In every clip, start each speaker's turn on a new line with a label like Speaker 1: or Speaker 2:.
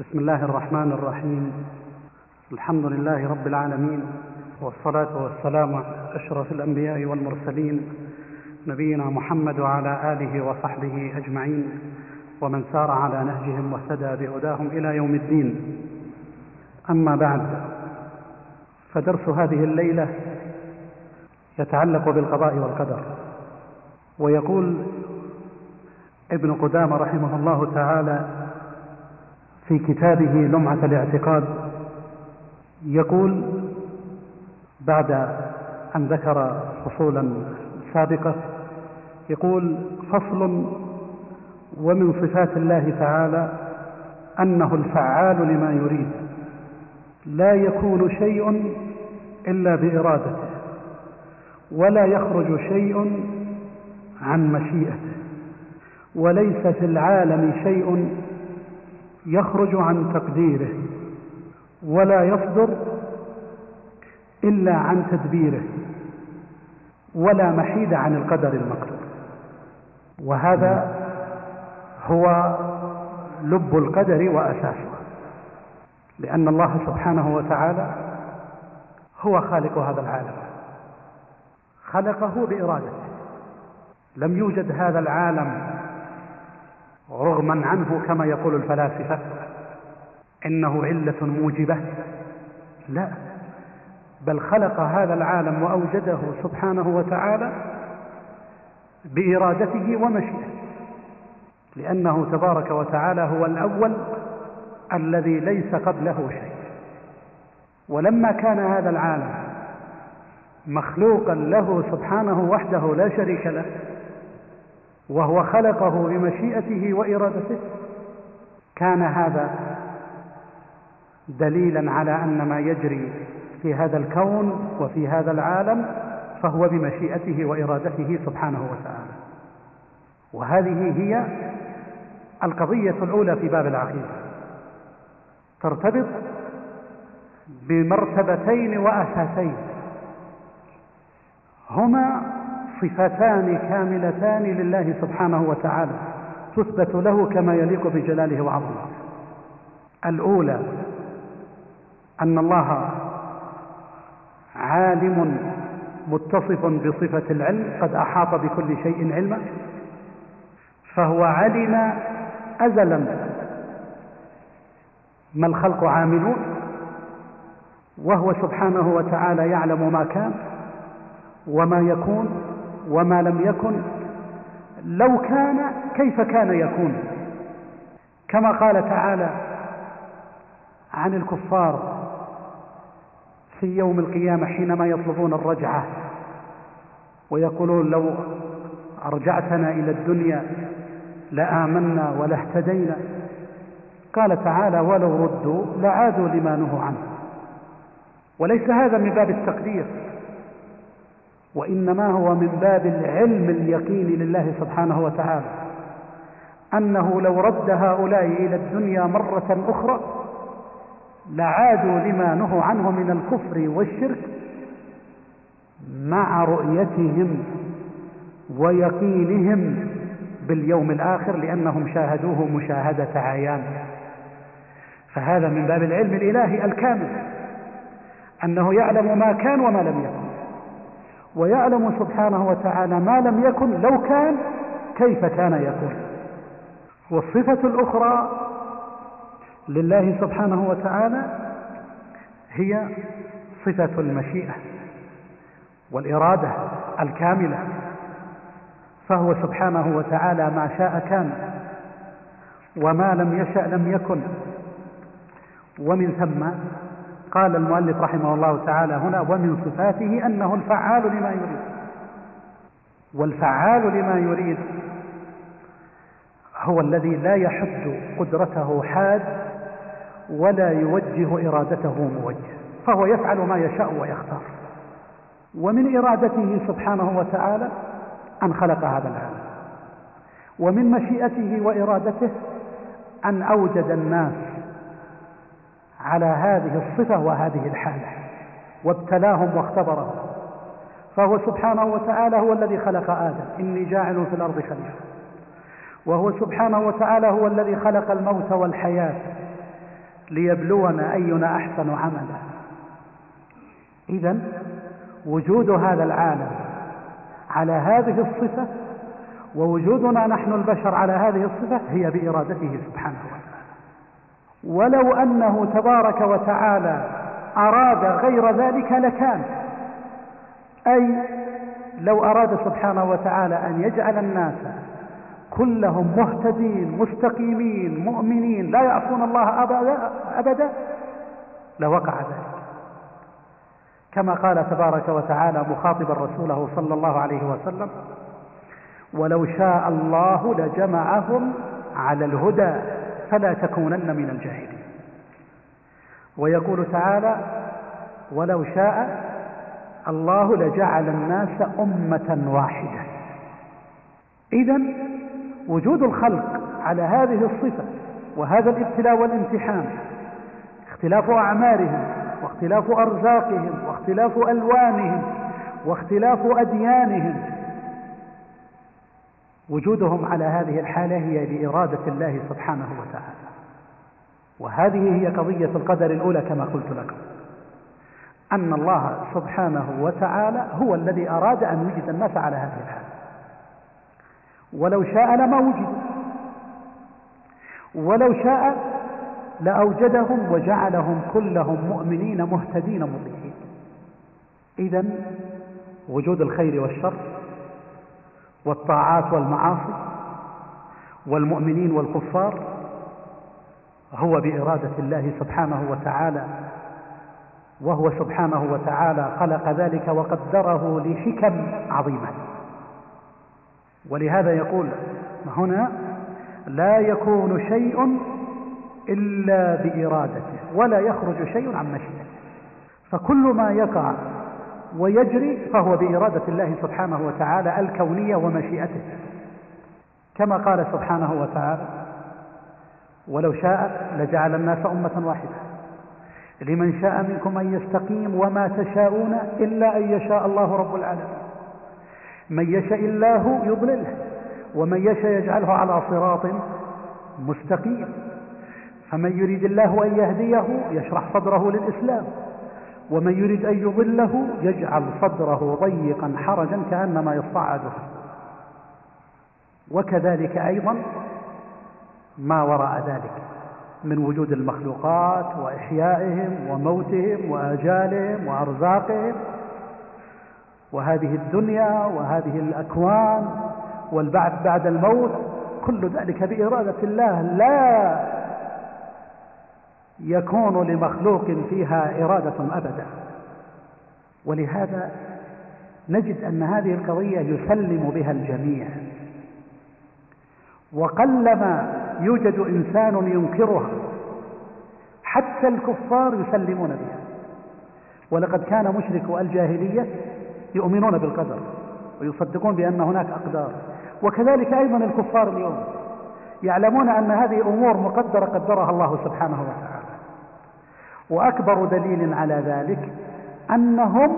Speaker 1: بسم الله الرحمن الرحيم. الحمد لله رب العالمين والصلاة والسلام على أشرف الأنبياء والمرسلين نبينا محمد وعلى آله وصحبه أجمعين ومن سار على نهجهم واهتدى بهداهم إلى يوم الدين. أما بعد فدرس هذه الليلة يتعلق بالقضاء والقدر. ويقول ابن قدامة رحمه الله تعالى في كتابه لمعة الاعتقاد يقول بعد أن ذكر فصولا سابقة يقول فصل ومن صفات الله تعالى أنه الفعال لما يريد لا يكون شيء إلا بإرادته ولا يخرج شيء عن مشيئته وليس في العالم شيء يخرج عن تقديره ولا يصدر إلا عن تدبيره ولا محيد عن القدر المكتوب وهذا هو لب القدر وأساسه لأن الله سبحانه وتعالى هو خالق هذا العالم خلقه بإرادته. لم يوجد هذا العالم رغما عنه كما يقول الفلاسفة. إنه علة موجبة. لا. بل خلق هذا العالم وأوجده سبحانه وتعالى بإرادته ومشيئته. لأنه تبارك وتعالى هو الأول الذي ليس قبله شيء. ولما كان هذا العالم مخلوقا له سبحانه وحده لا شريك له وهو خلقه بمشيئته وإرادته. كان هذا دليلا على أن ما يجري في هذا الكون وفي هذا العالم فهو بمشيئته وإرادته سبحانه وتعالى. وهذه هي القضية الأولى في باب العقيدة. ترتبط بمرتبتين وأساسين. هما صفتان كاملتان لله سبحانه وتعالى تثبت له كما يليق بجلاله وعظمته الأولى أن الله عالم متصف بصفة العلم قد أحاط بكل شيء علما فهو علم أزلا ما الخلق عاملون وهو سبحانه وتعالى يعلم ما كان وما يكون وما لم يكن لو كان كيف كان يكون. كما قال تعالى عن الكفار في يوم القيامة حينما يطلبون الرجعة ويقولون لو أرجعتنا إلى الدنيا لآمنا ولاهتدينا. قال تعالى ولو ردوا لعادوا لما نهوا عنه. وليس هذا من باب التقدير. وإنما هو من باب العلم اليقين لله سبحانه وتعالى أنه لو رد هؤلاء إلى الدنيا مرة أخرى لعادوا لما نهوا عنه من الكفر والشرك مع رؤيتهم ويقينهم باليوم الآخر لأنهم شاهدوه مشاهدة عيان. فهذا من باب العلم الإلهي الكامل أنه يعلم ما كان وما لم يكن. ويعلم سبحانه وتعالى ما لم يكن لو كان كيف كان يكون. والصفة الأخرى لله سبحانه وتعالى هي صفة المشيئة والإرادة الكاملة فهو سبحانه وتعالى ما شاء كان وما لم يشأ لم يكن ومن ثم قال المؤلف رحمه الله تعالى هنا ومن صفاته أنه الفعال لما يريد. والفعال لما يريد هو الذي لا يحد قدرته حاد ولا يوجه إرادته موجه فهو يفعل ما يشاء ويختار. ومن إرادته سبحانه وتعالى أن خلق هذا العالم. ومن مشيئته وإرادته أن أوجد الناس على هذه الصفة وهذه الحالة وابتلاهم واختبرهم. فهو سبحانه وتعالى هو الذي خلق آدم. إني جاعل في الأرض خليفة. وهو سبحانه وتعالى هو الذي خلق الموت والحياة ليبلونا أينا أحسن عملا. إذا وجود هذا العالم على هذه الصفة ووجودنا نحن البشر على هذه الصفة هي بإرادته سبحانه وتعالى. ولو أنه تبارك وتعالى أراد غير ذلك لكان. أي لو أراد سبحانه وتعالى أن يجعل الناس كلهم مهتدين مستقيمين مؤمنين لا يعصون الله أبدا, أبدا لوقع ذلك. كما قال تبارك وتعالى مخاطبا رسوله صلى الله عليه وسلم ولو شاء الله لجمعهم على الهدى. فلا تكونن من الجاهلين. ويقول تعالى ولو شاء الله لجعل الناس أمة واحدة. إذا وجود الخلق على هذه الصفة وهذا الابتلاء والامتحان اختلاف أعمارهم واختلاف أرزاقهم واختلاف ألوانهم واختلاف أديانهم وجودهم على هذه الحالة هي بإرادة الله سبحانه وتعالى. وهذه هي قضية القدر الأولى كما قلت لكم. أن الله سبحانه وتعالى هو الذي أراد أن يجد الناس على هذه الحالة. ولو شاء لما وجد. ولو شاء لأوجدهم وجعلهم كلهم مؤمنين مهتدين مطيعين إذا وجود الخير والشر والطاعات والمعاصي والمؤمنين والكفار هو بإرادة الله سبحانه وتعالى وهو سبحانه وتعالى خلق ذلك وقدره لحكم عظيمة. ولهذا يقول هنا لا يكون شيء إلا بإرادته ولا يخرج شيء عن مشيئته. فكل ما يقع ويجري فهو بإرادة الله سبحانه وتعالى الكونية ومشيئته. كما قال سبحانه وتعالى ولو شاء لجعل الناس أمة واحدة. لمن شاء منكم أن يستقيم وما تشاءون إلا أن يشاء الله رب العالمين. من يشاء الله يضلله ومن يشاء يجعله على صراط مستقيم. فمن يريد الله أن يهديه يشرح صدره للإسلام. ومن يريد أن يضله يجعل صدره ضيقا حرجا كأنما يصعد. وكذلك أيضا ما وراء ذلك من وجود المخلوقات وإحيائهم وموتهم وآجالهم وأرزاقهم. وهذه الدنيا وهذه الأكوان والبعث بعد الموت كل ذلك بإرادة الله. لا يكون لمخلوق فيها إرادة أبدا. ولهذا نجد أن هذه القضية يسلم بها الجميع. وقلما يوجد إنسان ينكرها حتى الكفار يسلمون بها. ولقد كان مشركو الجاهلية يؤمنون بالقدر ويصدقون بأن هناك أقدار. وكذلك أيضا الكفار اليوم يعلمون أن هذه أمور مقدرة قدرها الله سبحانه وتعالى. وأكبر دليل على ذلك أنهم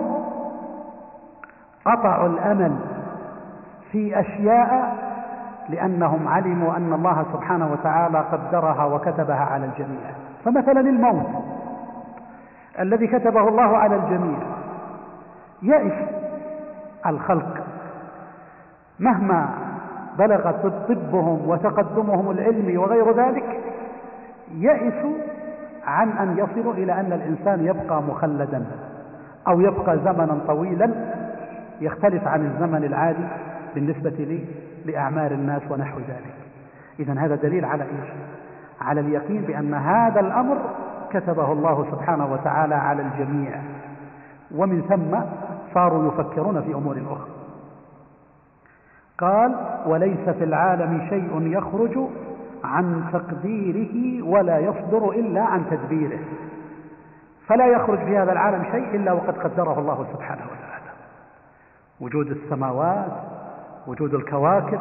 Speaker 1: قطعوا الأمل في أشياء لأنهم علموا أن الله سبحانه وتعالى قدرها وكتبها على الجميع. فمثلا الموت الذي كتبه الله على الجميع يئس الخلق. مهما بلغ طبهم وتقدمهم العلمي وغير ذلك يئسوا عن أن يصلوا إلى أن الإنسان يبقى مخلدا أو يبقى زمنا طويلا يختلف عن الزمن العادي بالنسبة لي لأعمار الناس ونحو ذلك. إذا هذا دليل على إيش؟ على اليقين بأن هذا الأمر كتبه الله سبحانه وتعالى على الجميع. ومن ثم صاروا يفكرون في أمور أخرى. قال وليس في العالم شيء يخرج عن تقديره ولا يصدر إلا عن تدبيره. فلا يخرج في هذا العالم شيء إلا وقد قدره الله سبحانه وتعالى. وجود السماوات وجود الكواكب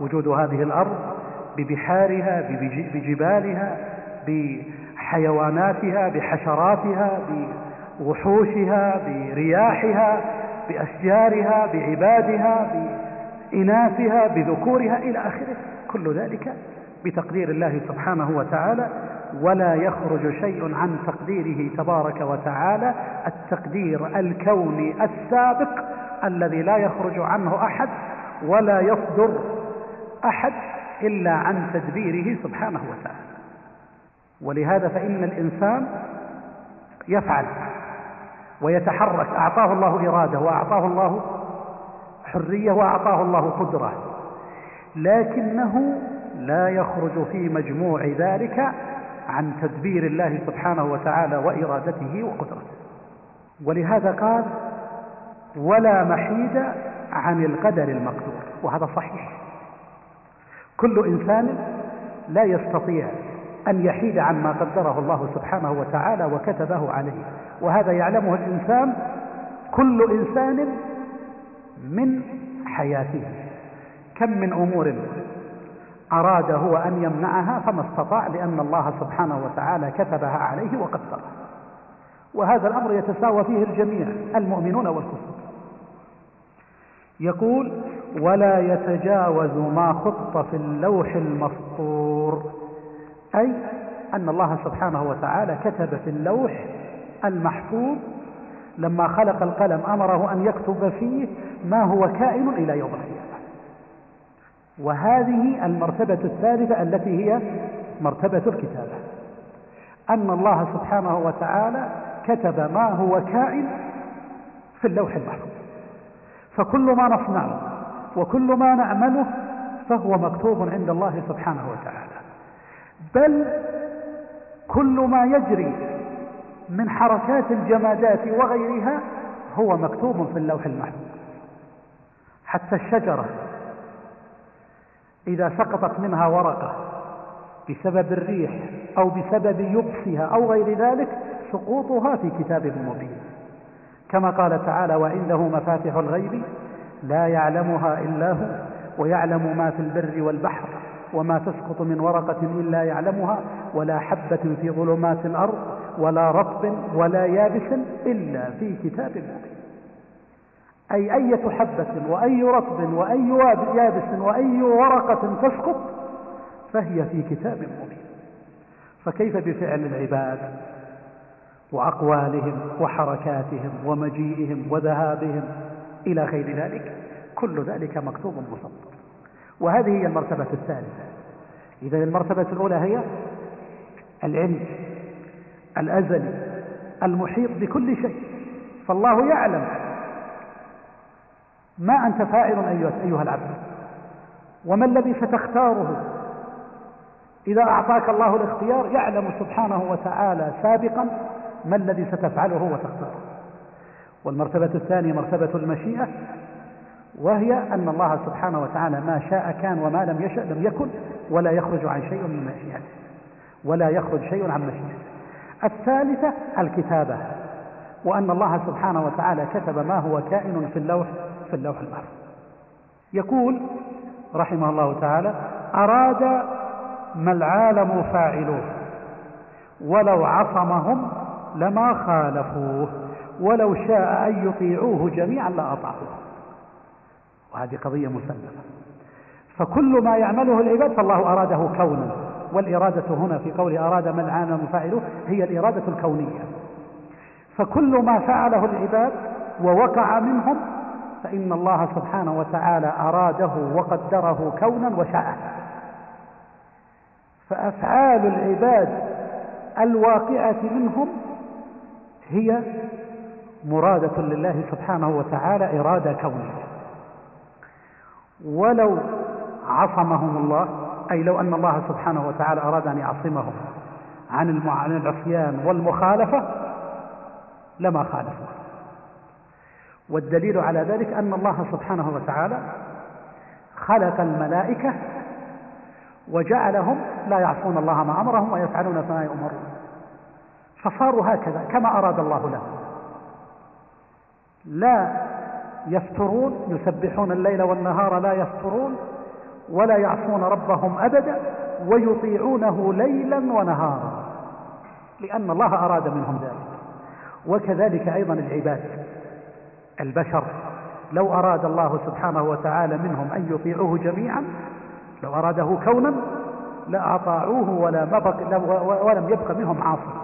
Speaker 1: وجود هذه الأرض ببحارها بجبالها بحيواناتها بحشراتها بوحوشها برياحها بأشجارها بعبادها بإناثها بذكورها إلى آخره. كل ذلك بتقدير الله سبحانه وتعالى ولا يخرج شيء عن تقديره تبارك وتعالى التقدير الكوني السابق الذي لا يخرج عنه أحد ولا يصدر أحد إلا عن تدبيره سبحانه وتعالى. ولهذا فإن الإنسان يفعل ويتحرك أعطاه الله إرادة وأعطاه الله حرية وأعطاه الله قدرة لكنه لا يخرج في مجموع ذلك عن تدبير الله سبحانه وتعالى وإرادته وقدرته. ولهذا قال ولا محيد عن القدر المقدور. وهذا صحيح. كل إنسان لا يستطيع أن يحيد عما قدره الله سبحانه وتعالى وكتبه عليه. وهذا يعلمه الإنسان كل إنسان من حياته. كم من أمور أراد هو أن يمنعها فما استطاع لأن الله سبحانه وتعالى كتبها عليه وقدرها وهذا الأمر يتساوى فيه الجميع المؤمنون والكفار يقول ولا يتجاوز ما خط في اللوح المسطور أي أن الله سبحانه وتعالى كتب في اللوح المحفوظ لما خلق القلم أمره أن يكتب فيه ما هو كائن إلى يوم القيامة. وهذه المرتبة الثالثة التي هي مرتبة الكتابة. أن الله سبحانه وتعالى كتب ما هو كائن في اللوح المحفوظ. فكل ما نصنعه وكل ما نعمله فهو مكتوب عند الله سبحانه وتعالى. بل كل ما يجري من حركات الجمادات وغيرها هو مكتوب في اللوح المحفوظ. حتى الشجرة إذا سقطت منها ورقة بسبب الريح أو بسبب يبسها أو غير ذلك سقوطها في كتاب مبين. كما قال تعالى وعنده مفاتح الغيب لا يعلمها إلا هو ويعلم ما في البر والبحر وما تسقط من ورقة إلا يعلمها ولا حبة في ظلمات الأرض ولا رطب ولا يابس إلا في كتاب مبين. أي أية حبة وأي رطب وأي يابس وأي ورقة تسقط فهي في كتاب مبين. فكيف بفعل العباد؟ وأقوالهم وحركاتهم ومجيئهم وذهابهم إلى غير ذلك كل ذلك مكتوب مسطر وهذه هي المرتبة الثالثة. إذا المرتبة الأولى هي العلم الأزلي المحيط بكل شيء. فالله يعلم ما أنت فاعل أيها العبد. وما الذي ستختاره؟ إذا أعطاك الله الاختيار يعلم سبحانه وتعالى سابقا ما الذي ستفعله وتختاره. والمرتبة الثانية مرتبة المشيئة وهي أن الله سبحانه وتعالى ما شاء كان وما لم يشأ لم يكن ولا يخرج عن شيء من مشيئته ولا يخرج شيء عن مشيئته. الثالثة الكتابة وأن الله سبحانه وتعالى كتب ما هو كائن في اللوح في اللوح المحفوظ يقول رحمه الله تعالى أراد ما العالم فاعلوه ولو عصمهم لما خالفوه ولو شاء أن يطيعوه جميعا لأطاعوه وهذه قضية مسلمة. فكل ما يعمله العباد فالله أراده كونا والإرادة هنا في قول أراد ما العالم فاعلوه هي الإرادة الكونية. فكل ما فعله العباد ووقع منهم فإن الله سبحانه وتعالى أراده وقدره كونا وشاءه فأفعال العباد الواقعة منهم هي مرادة لله سبحانه وتعالى إرادة كونية ولو عصمهم الله أي لو أن الله سبحانه وتعالى أراد أن يعصمهم عن العصيان والمخالفة لما خالفوا والدليل على ذلك أن الله سبحانه وتعالى خلق الملائكة وجعلهم لا يعصون الله ما أمرهم ويفعلون ما يؤمرون. فصاروا هكذا كما أراد الله لهم. لا يفترون يسبحون الليل والنهار لا يفترون ولا يعصون ربهم أبدا ويطيعونه ليلا ونهارا لأن الله أراد منهم ذلك. وكذلك أيضا العباد. البشر. لو أراد الله سبحانه وتعالى منهم أن يطيعوه جميعا لو أراده كونا لأطاعوه ولا ولم يبق منهم عاصم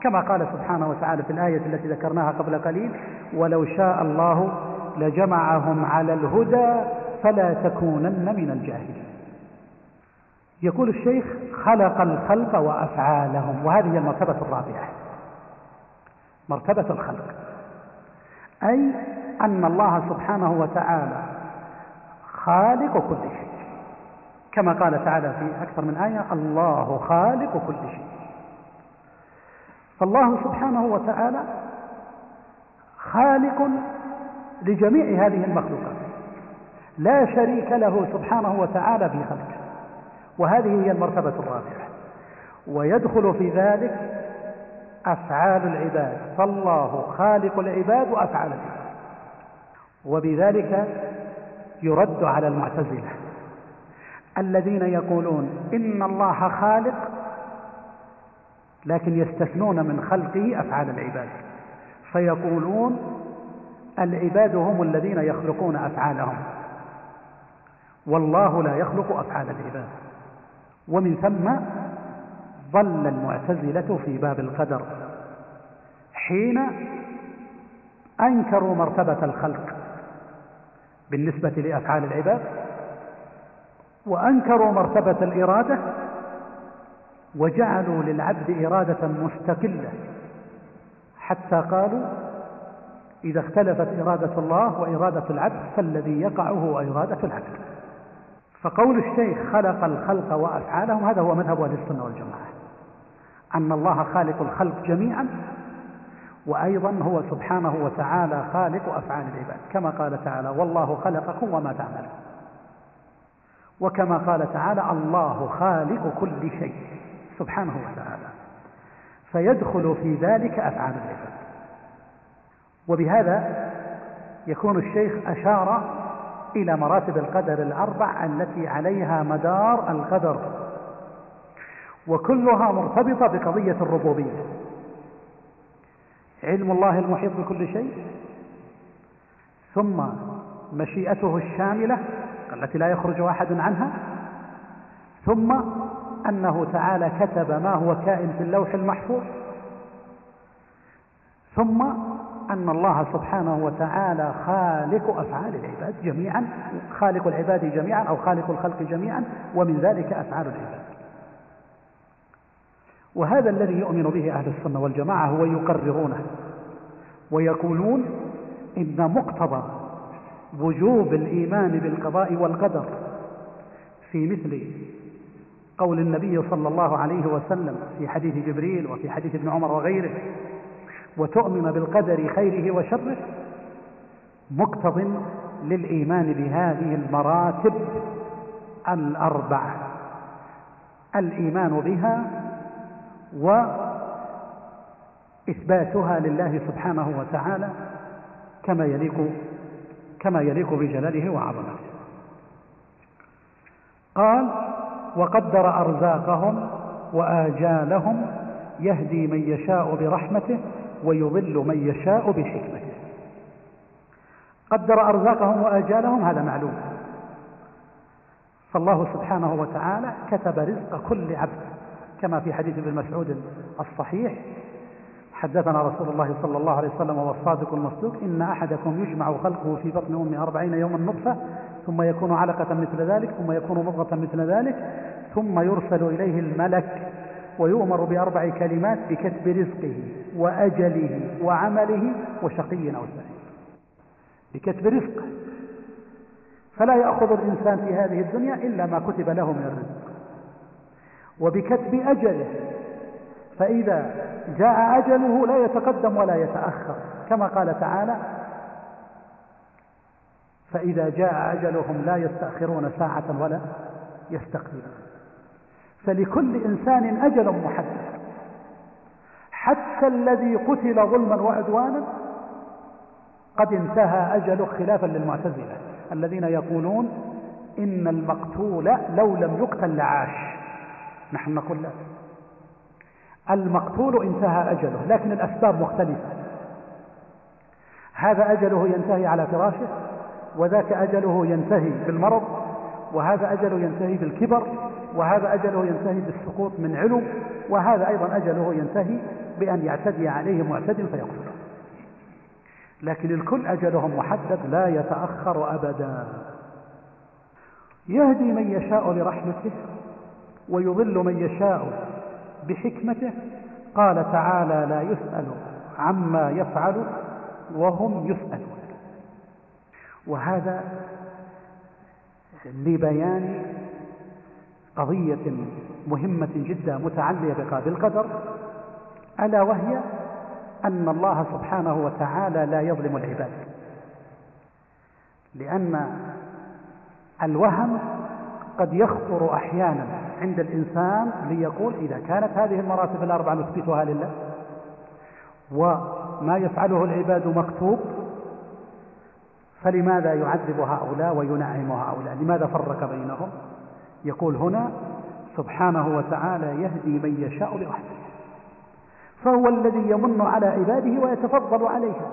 Speaker 1: كما قال سبحانه وتعالى في الآية التي ذكرناها قبل قليل ولو شاء الله لجمعهم على الهدى فلا تكونن من الجاهلين. يقول الشيخ خلق الخلق وأفعالهم. وهذه المرتبة الرابعة. مرتبة الخلق. أي أن الله سبحانه وتعالى خالق كل شيء. كما قال تعالى في أكثر من آية الله خالق كل شيء. فالله سبحانه وتعالى خالق لجميع هذه المخلوقات. لا شريك له سبحانه وتعالى في خلقه. وهذه هي المرتبة الرابعة. ويدخل في ذلك أفعال العباد. فالله خالق العباد وأفعال العباد. وبذلك يرد على المعتزلة الذين يقولون إن الله خالق لكن يستثنون من خلقه أفعال العباد. فيقولون العباد هم الذين يخلقون أفعالهم. والله لا يخلق أفعال العباد. ومن ثم ظل المعتزلة في باب القدر حين أنكروا مرتبة الخلق بالنسبة لأفعال العباد وأنكروا مرتبة الإرادة وجعلوا للعبد إرادة مستقلة حتى قالوا إذا اختلفت إرادة الله وإرادة العبد فالذي يقع هو إرادة العبد. فقول الشيخ خلق الخلق وأفعالهم هذا هو مذهب أهل السنة والجماعة. أن الله خالق الخلق جميعا وأيضا هو سبحانه وتعالى خالق أفعال العباد. كما قال تعالى والله خلقكم وما تعملون. وكما قال تعالى الله خالق كل شيء سبحانه وتعالى. فيدخل في ذلك أفعال العباد. وبهذا يكون الشيخ أشار إلى مراتب القدر الأربع التي عليها مدار القدر. وكلها مرتبطة بقضية الربوبية. علم الله المحيط بكل شيء ثم مشيئته الشاملة التي لا يخرج أحد عنها ثم أنه تعالى كتب ما هو كائن في اللوح المحفوظ ثم أن الله سبحانه وتعالى خالق أفعال العباد جميعا خالق العباد جميعا أو خالق الخلق جميعا ومن ذلك أفعال العباد. وهذا الذي يؤمن به أهل السنة والجماعة هو يقررونه ويقولون إن مقتضى وجوب الإيمان بالقضاء والقدر في مثل قول النبي صلى الله عليه وسلم في حديث جبريل وفي حديث ابن عمر وغيره وتؤمن بالقدر خيره وشره مقتض للإيمان بهذه المراتب الأربع الإيمان بها وإثباتها لله سبحانه وتعالى كما يليق كما يليق بجلاله وعظمته. قال وقدر أرزاقهم وآجالهم يهدي من يشاء برحمته ويضل من يشاء بحكمته. قدر أرزاقهم وآجالهم هذا معلوم. فالله سبحانه وتعالى كتب رزق كل عبد. كما في حديث ابن مسعود الصحيح حدثنا رسول الله صلى الله عليه وسلم وهو الصادق المصدوق إن أحدكم يجمع خلقه في بطن أمه أربعين يوما نطفة ثم يكون علقة مثل ذلك ثم يكون مضغة مثل ذلك ثم يرسل إليه الملك ويؤمر بأربع كلمات بكتب رزقه وأجله وعمله وشقي أو سعيد. بكتب رزقه. فلا يأخذ الإنسان في هذه الدنيا إلا ما كتب له من الرزق. وبكتب أجله. فإذا جاء أجله لا يتقدم ولا يتأخر كما قال تعالى فإذا جاء أجلهم لا يستأخرون ساعة ولا يستقبلون فلكل إنسان أجل محدد. حتى الذي قتل ظلما وعدوانا قد انتهى أجله خلافا للمعتزلة الذين يقولون إن المقتول لو لم يقتل لعاش. نحن نقول لا المقتول انتهى أجله لكن الأسباب مختلفة. هذا أجله ينتهي على فراشه وذاك أجله ينتهي بالمرض وهذا أجله ينتهي بالكبر وهذا أجله ينتهي بالسقوط من علو وهذا أيضا أجله ينتهي بأن يعتدي عليه معتد فيقتله. لكن الكل أجلهم محدد لا يتأخر أبدا. يهدي من يشاء لرحمته ويضل من يشاء بحكمته. قال تعالى لا يسأل عما يفعل وهم يسألون. وهذا لبيان قضية مهمة جدا متعلقة بالقدر ألا وهي أن الله سبحانه وتعالى لا يظلم العباد. لأن الوهم قد يخطر أحيانا عند الإنسان ليقول إذا كانت هذه المراتب الأربعة نثبتها لله وما يفعله العباد مكتوب فلماذا يعذب هؤلاء وينعم هؤلاء؟ لماذا فرق بينهم؟ يقول هنا سبحانه وتعالى يهدي من يشاء برحمته فهو الذي يمن على عباده ويتفضل عليهم.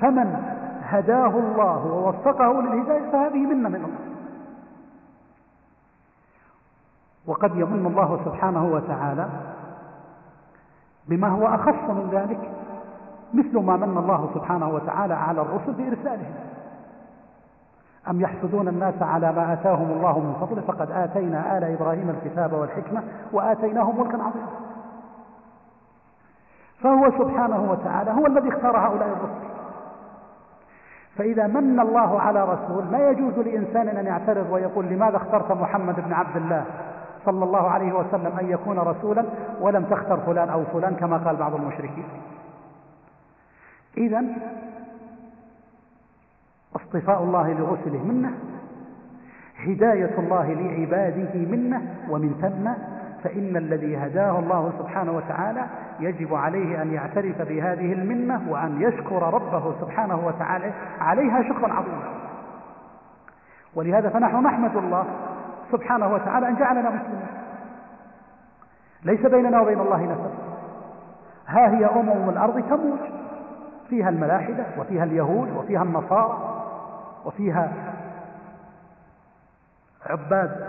Speaker 1: فمن هداه الله ووفقه للهداية فهذه منة من الله. وقد يمن الله سبحانه وتعالى بما هو أخص من ذلك مثل ما من الله سبحانه وتعالى على الرسل بإرسالهم. أم يحسدون الناس على ما آتاهم الله من فضله فقد آتينا آل إبراهيم الكتاب والحكمة وآتيناهم ملكا عظيما. فهو سبحانه وتعالى هو الذي اختار هؤلاء الرسل. فإذا من الله على رسول ما يجوز لإنسان أن يعترض ويقول لماذا اخترت محمد بن عبد الله؟ صلى الله عليه وسلم أن يكون رسولا ولم تختر فلان أو فلان كما قال بعض المشركين. إذا اصطفاء الله لرسله منه هداية الله لعباده منه ومن ثم فإن الذي هداه الله سبحانه وتعالى يجب عليه أن يعترف بهذه المنة وأن يشكر ربه سبحانه وتعالى عليها شكرا عظيما. ولهذا فنحن نحمد الله سبحانه وتعالى أن جعلنا مسلمين. ليس بيننا وبين الله نسب. ها هي أمم الأرض تموج فيها الملاحدة وفيها اليهود وفيها النصارى وفيها عباد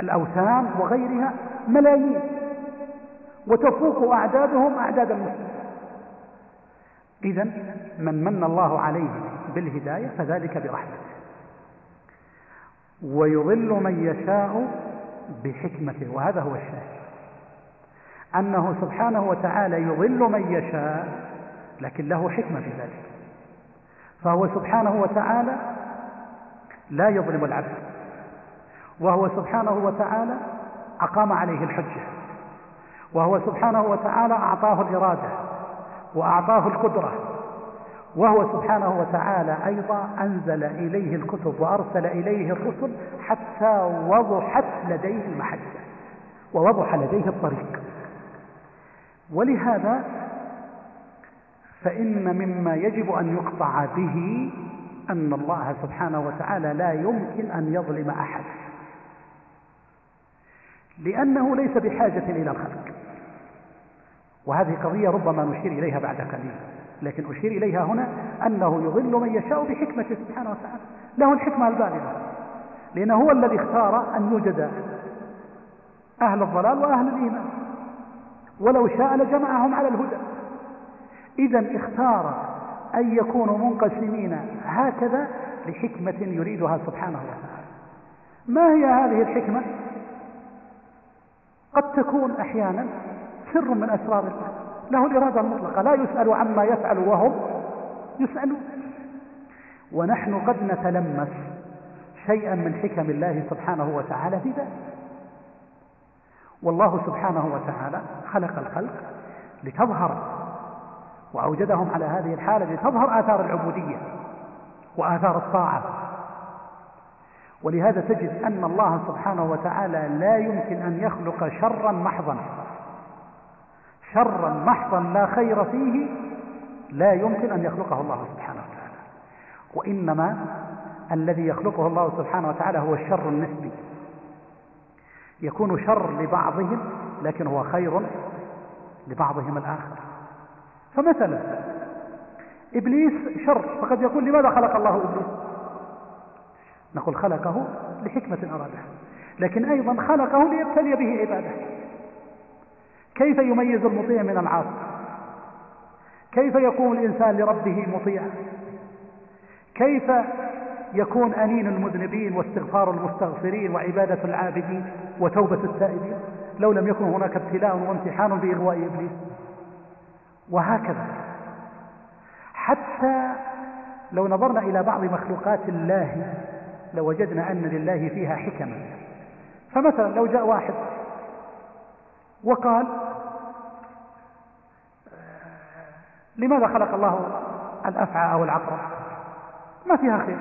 Speaker 1: الأوثان وغيرها ملايين. وتفوق أعدادهم أعداد المسلمين. إذا من من الله عليه بالهداية فذلك برحمته. ويضل من يشاء بحكمته وهذا هو الشاهد. أنه سبحانه وتعالى يضل من يشاء لكن له حكمة في ذلك. فهو سبحانه وتعالى لا يظلم العبد. وهو سبحانه وتعالى أقام عليه الحجة. وهو سبحانه وتعالى أعطاه الإرادة وأعطاه القدرة وهو سبحانه وتعالى أيضا أنزل إليه الكتب وأرسل إليه الرسل حتى وضحت لديه المحجة ووضح لديه الطريق. ولهذا فإن مما يجب أن يقطع به أن الله سبحانه وتعالى لا يمكن أن يظلم أحد لأنه ليس بحاجة إلى الخلق. وهذه قضية ربما نشير إليها بعد قليل. لكن أشير إليها هنا أنه يضل من يشاء بحكمته سبحانه وتعالى. له الحكمة البالغة لأنه هو الذي اختار أن يوجد أهل الضلال وأهل الإيمان. ولو شاء لجمعهم على الهدى. إذا اختار أن يكونوا منقسمين هكذا لحكمة يريدها سبحانه وتعالى. ما هي هذه الحكمة؟ قد تكون أحيانا سر من أسرار الله له الإرادة المطلقة لا يسأل عما يفعل وهم يسألون. ونحن قد نتلمس شيئا من حكم الله سبحانه وتعالى في ذلك. والله سبحانه وتعالى خلق الخلق لتظهر وأوجدهم على هذه الحالة لتظهر آثار العبودية وآثار الطاعة. ولهذا تجد أن الله سبحانه وتعالى لا يمكن أن يخلق شرا محضا. شرا محضا لا خير فيه لا يمكن أن يخلقه الله سبحانه وتعالى. وإنما الذي يخلقه الله سبحانه وتعالى هو الشر النسبي يكون شر لبعضهم لكن هو خير لبعضهم الآخر. فمثلا إبليس شر فقد يقول لماذا خلق الله إبليس؟ نقول خلقه لحكمة أرادها لكن أيضا خلقه ليبتلي به عبادة. كيف يميز المطيع من العاصي؟ كيف يكون الإنسان لربه مطيعا كيف يكون أنين المذنبين واستغفار المستغفرين وعبادة العابدين وتوبة التائبين لو لم يكن هناك ابتلاء وامتحان بإغواء إبليس. وهكذا. حتى لو نظرنا إلى بعض مخلوقات الله لوجدنا أن لله فيها حكما. فمثلا لو جاء واحد وقال لماذا خلق الله الأفعى أو العقرب ما فيها خير.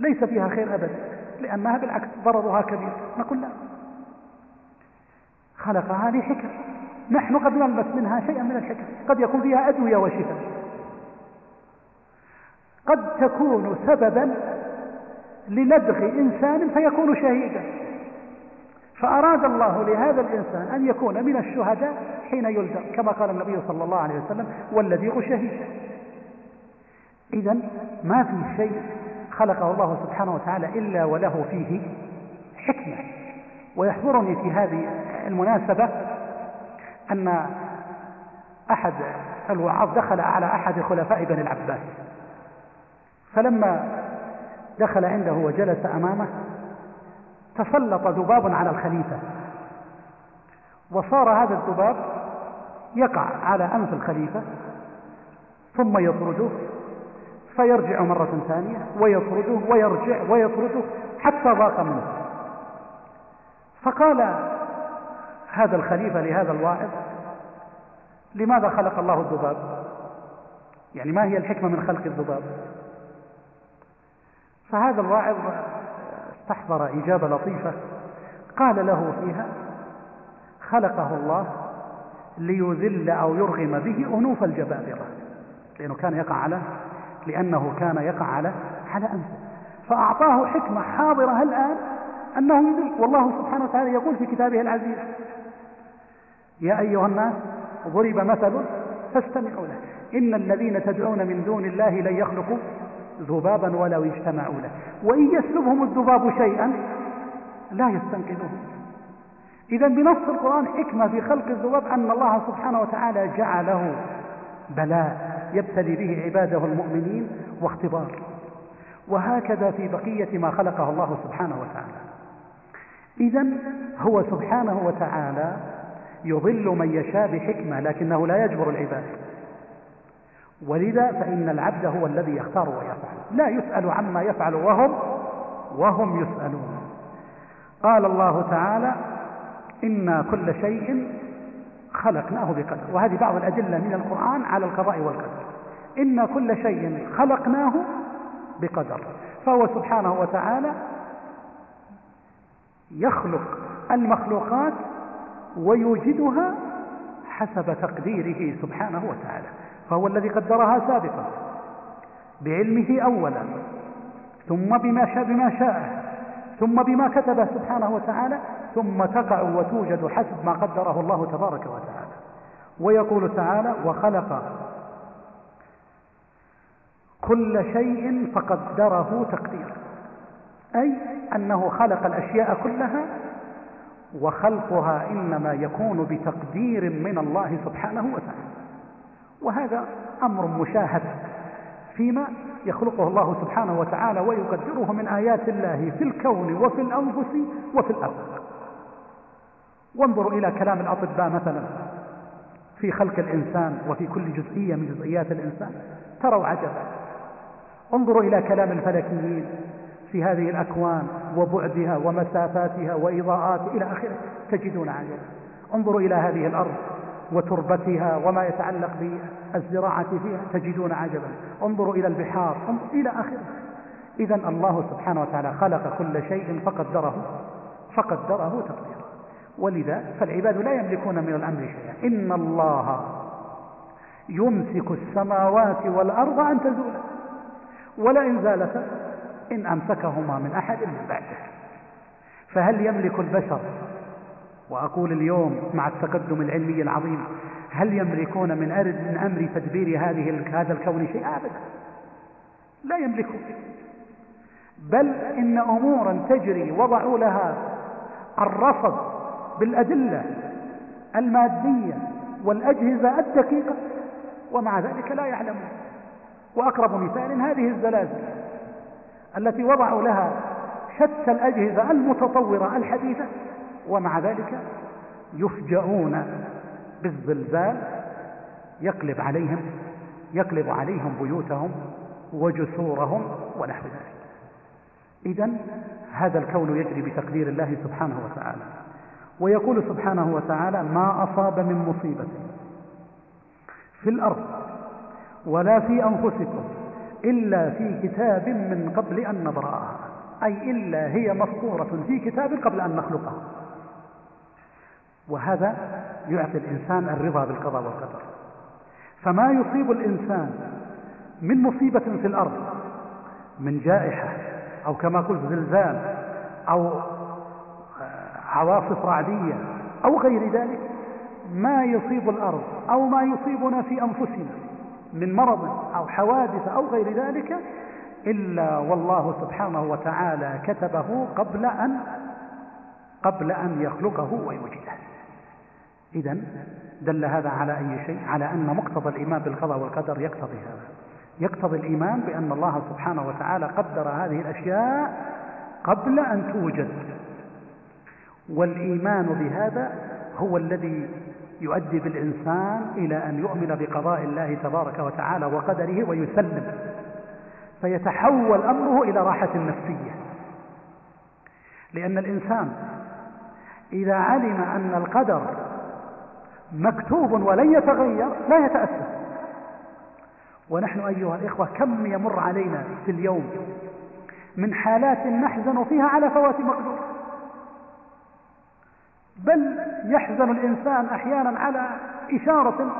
Speaker 1: ليس فيها خير أبدا لأنها بالعكس ضررها كبير. نقول لا. خلقها لحكم نحن قد نلبس منها شيئا من الحكم. قد يكون فيها أدوية وشفاء. قد تكون سببا للدغ إنسان فيكون شهيدا. فأراد الله لهذا الإنسان أن يكون من الشهداء حين يلدغ كما قال النبي صلى الله عليه وسلم والذي شهيد إذا ما في شيء خلقه الله سبحانه وتعالى إلا وله فيه حكمة. ويحضرني في هذه المناسبة أن أحد الوعاظ دخل على أحد خلفاء بني العباس. فلما دخل عنده وجلس أمامه تسلط ذباب على الخليفة. وصار هذا الذباب يقع على أنف الخليفة ثم يطرده فيرجع مرة ثانية ويطرده ويرجع ويطرده حتى ضاق منه. فقال هذا الخليفة لهذا الواعظ لماذا خلق الله الذباب؟ يعني ما هي الحكمة من خلق الذباب؟ فهذا الواعظ استحضر إجابة لطيفة. قال له فيها خلقه الله ليذل أو يرغم به أنوف الجبابرة لأنه كان يقع على لأنه كان يقع على على أنفه. فأعطاه حكمة حاضرة الآن أنه يذل. والله سبحانه وتعالى يقول في كتابه العزيز يا أيها الناس ضرب مثل فاستمعوا له. إن الذين تدعون من دون الله لن يخلقوا ذبابا ولو اجتمعوا له وإن يسلبهم الذباب شيئا لا يستنقذوه. إذا بنص القرآن حكمة في خلق الذباب أن الله سبحانه وتعالى جعله بلاء يبتلي به عباده المؤمنين واختبار. وهكذا في بقية ما خلقه الله سبحانه وتعالى. إذا هو سبحانه وتعالى يضل من يشاء بحكمة لكنه لا يجبر العباد. ولذا فإن العبد هو الذي يختار ويفعل. لا يسأل عما يفعل وهم وهم يسألون. قال الله تعالى إنا كل شيء خلقناه بقدر. وهذه بعض الأدلة من القرآن على القضاء والقدر. إن كل شيء خلقناه بقدر. فهو سبحانه وتعالى يخلق المخلوقات ويوجدها حسب تقديره سبحانه وتعالى. فهو الذي قدرها سابقا بعلمه أولا ثم بما شاء بما شاء ثم بما كتبه سبحانه وتعالى ثم تقع وتوجد حسب ما قدره الله تبارك وتعالى. ويقول تعالى وخلق كل شيء فقدره تقديرا أي أنه خلق الأشياء كلها وخلقها إنما يكون بتقدير من الله سبحانه وتعالى. وهذا أمر مشاهد فيما يخلقه الله سبحانه وتعالى ويقدره من آيات الله في الكون وفي الأنفس وفي الأرض. وانظروا إلى كلام الأطباء مثلا. في خلق الإنسان وفي كل جزئية من جزئيات الإنسان تروا عجبا. انظروا إلى كلام الفلكيين في هذه الأكوان وبعدها ومسافاتها وإضاءات إلى آخره. تجدون عجبا. انظروا إلى هذه الأرض. وتربتها وما يتعلق بالزراعة فيها تجدون عجبا. انظروا إلى البحار انظروا إلى آخره. إذا الله سبحانه وتعالى خلق كل شيء فقدره فقدره تقديرا. ولذا فالعباد لا يملكون من الأمر شيئا. إن الله يمسك السماوات والأرض أن تزولا. ولئن زالتا إن أمسكهما من أحد من بعده. فهل يملك البشر وأقول اليوم مع التقدم العلمي العظيم هل يملكون من من أمر تدبير هذه هذا الكون شيء؟ أبدا. لا يملكون. بل إن أمورا تجري وضعوا لها الرصد بالأدلة المادية والأجهزة الدقيقة ومع ذلك لا يعلمون. وأقرب مثال هذه الزلازل التي وضعوا لها شتى الأجهزة المتطورة الحديثة ومع ذلك يفجؤون بالزلزال يقلب عليهم يقلب عليهم بيوتهم وجسورهم ونحو ذلك. إذا هذا الكون يجري بتقدير الله سبحانه وتعالى. ويقول سبحانه وتعالى ما أصاب من مصيبة في الأرض ولا في أنفسكم إلا في كتاب من قبل أن نبرأها أي إلا هي مسطورة في كتاب قبل أن نخلقها. وهذا يعطي الإنسان الرضا بالقضاء والقدر. فما يصيب الإنسان من مصيبة في الأرض من جائحة أو كما قلت زلزال أو عواصف رعدية أو غير ذلك ما يصيب الأرض أو ما يصيبنا في أنفسنا من مرض أو حوادث أو غير ذلك إلا والله سبحانه وتعالى كتبه قبل أن قبل أن يخلقه ويوجده. إذا دل هذا على أي شيء؟ على أن مقتضى الإيمان بالقضاء والقدر يقتضي هذا. يقتضي الإيمان بأن الله سبحانه وتعالى قدر هذه الأشياء قبل أن توجد. والإيمان بهذا هو الذي يؤدي بالإنسان إلى أن يؤمن بقضاء الله تبارك وتعالى وقدره ويسلم. فيتحول أمره إلى راحة نفسية. لأن الإنسان إذا علم أن القدر مكتوب ولن يتغير لا يتأسف ونحن أيها الإخوة كم يمر علينا في اليوم من حالات نحزن فيها على فوات مقدور. بل يحزن الإنسان أحيانا على إشارة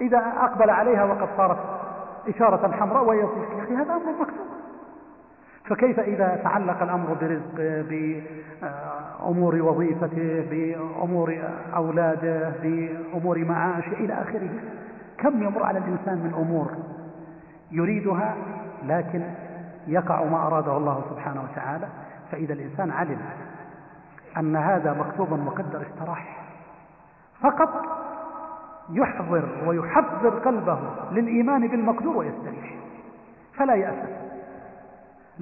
Speaker 1: إذا أقبل عليها وقد صارت إشارة حمراء ويصيح يا أخي هذا أمر مكتوب. فكيف إذا تعلق الأمر برزق بأمور وظيفته بأمور أولاده بأمور معاشه إلى آخره؟ كم يمر على الإنسان من أمور يريدها لكن يقع ما أراده الله سبحانه وتعالى؟ فإذا الإنسان علم أن هذا مكتوب مقدر استراح. فقط يحضر ويحضر قلبه للإيمان بالمقدور ويستريح. فلا يأسف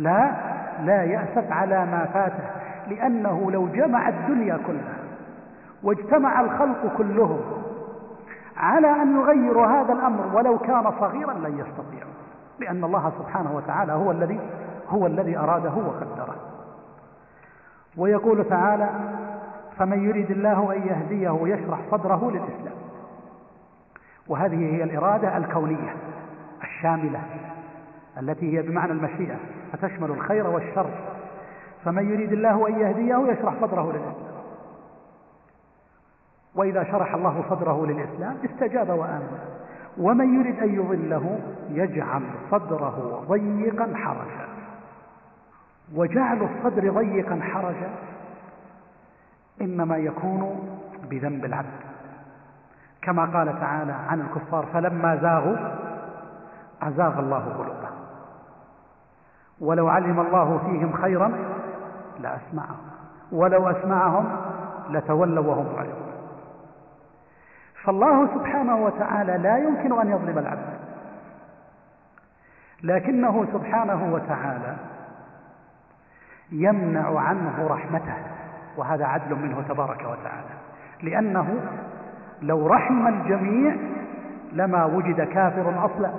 Speaker 1: لا لا يأسف على ما فاته لأنه لو جمع الدنيا كلها واجتمع الخلق كلهم على أن يغيروا هذا الأمر ولو كان صغيرا لن يستطيعوا لأن الله سبحانه وتعالى هو الذي هو الذي أراده وقدره. ويقول تعالى فمن يريد الله أن يهديه يشرح صدره للإسلام وهذه هي الإرادة الكونية الشاملة التي هي بمعنى المشيئة. فتشمل الخير والشر. فمن يريد الله أن يهديه يشرح صدره للإسلام. وإذا شرح الله صدره للإسلام استجاب وآمن. ومن يريد أن يضله يجعل صدره ضيقا حرجا. وجعل الصدر ضيقا حرجا إنما يكون بذنب العبد. كما قال تعالى عن الكفار فلما زاغوا أزاغ الله قلوبهم. ولو علم الله فيهم خيرا لأسمعهم ولو أسمعهم لتولوا وهم معرضون فالله سبحانه وتعالى لا يمكن أن يظلم العبد. لكنه سبحانه وتعالى يمنع عنه رحمته وهذا عدل منه تبارك وتعالى. لأنه لو رحم الجميع لما وجد كافر أصلا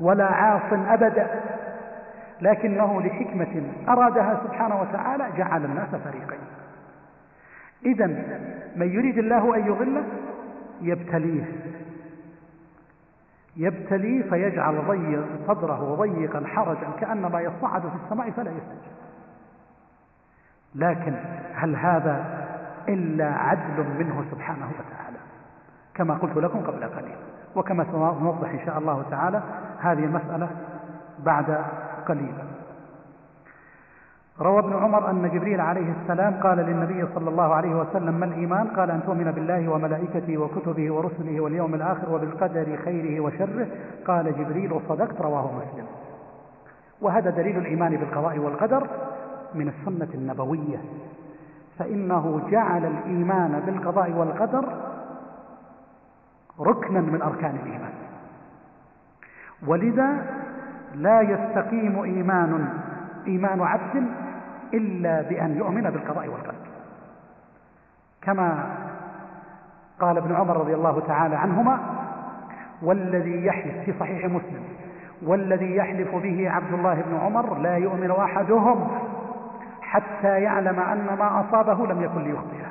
Speaker 1: ولا عاص أبدا لكنه لحكمة أرادها سبحانه وتعالى جعل الناس فريقين. إذا من يريد الله أن يضله يبتليه. يبتليه فيجعل ضيق صدره ضيقا حرجا كأنما يصعد في السماء فلا يستجيب. لكن هل هذا إلا عدل منه سبحانه وتعالى؟ كما قلت لكم قبل قليل. وكما سنوضح إن شاء الله تعالى هذه المسألة بعد قليل روى ابن عمر أن جبريل عليه السلام قال للنبي صلى الله عليه وسلم ما الإيمان؟ قال أن تؤمن بالله وملائكته وكتبه ورسله واليوم الآخر وبالقدر خيره وشره. قال جبريل صدقت. رواه مسلم. وهذا دليل الإيمان بالقضاء والقدر من السنة النبوية. فإنه جعل الإيمان بالقضاء والقدر ركنا من أركان الإيمان. ولذا لا يستقيم إيمان إيمان عبد إلا بأن يؤمن بالقضاء والقدر. كما قال ابن عمر رضي الله تعالى عنهما والذي يحلف في صحيح مسلم والذي يحلف به عبد الله بن عمر لا يؤمن أحدهم حتى يعلم أن ما أصابه لم يكن ليخطئه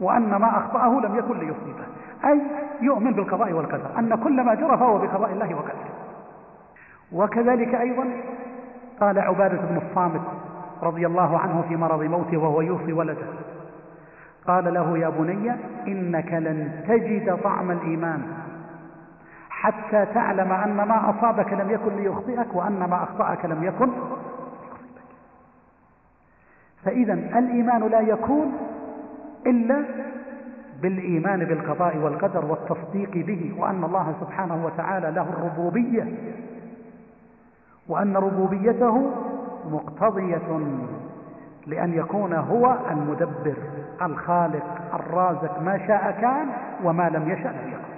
Speaker 1: وأن ما أخطأه لم يكن ليصيبه. أي يؤمن بالقضاء والقدر أن كل ما جرى فهو بقضاء الله وقدره. وكذلك أيضا قال عبادة بن الصامت رضي الله عنه في مرض موته وهو يوصي ولده. قال له يا بني إنك لن تجد طعم الإيمان حتى تعلم أن ما أصابك لم يكن ليخطئك وأن ما أخطأك لم يكن فإذا الإيمان لا يكون إلا بالإيمان بالقضاء والقدر والتصديق به وأن الله سبحانه وتعالى له الربوبية. وأن ربوبيته مقتضية لأن يكون هو المدبر الخالق الرازق ما شاء كان وما لم يشأ لم يكن.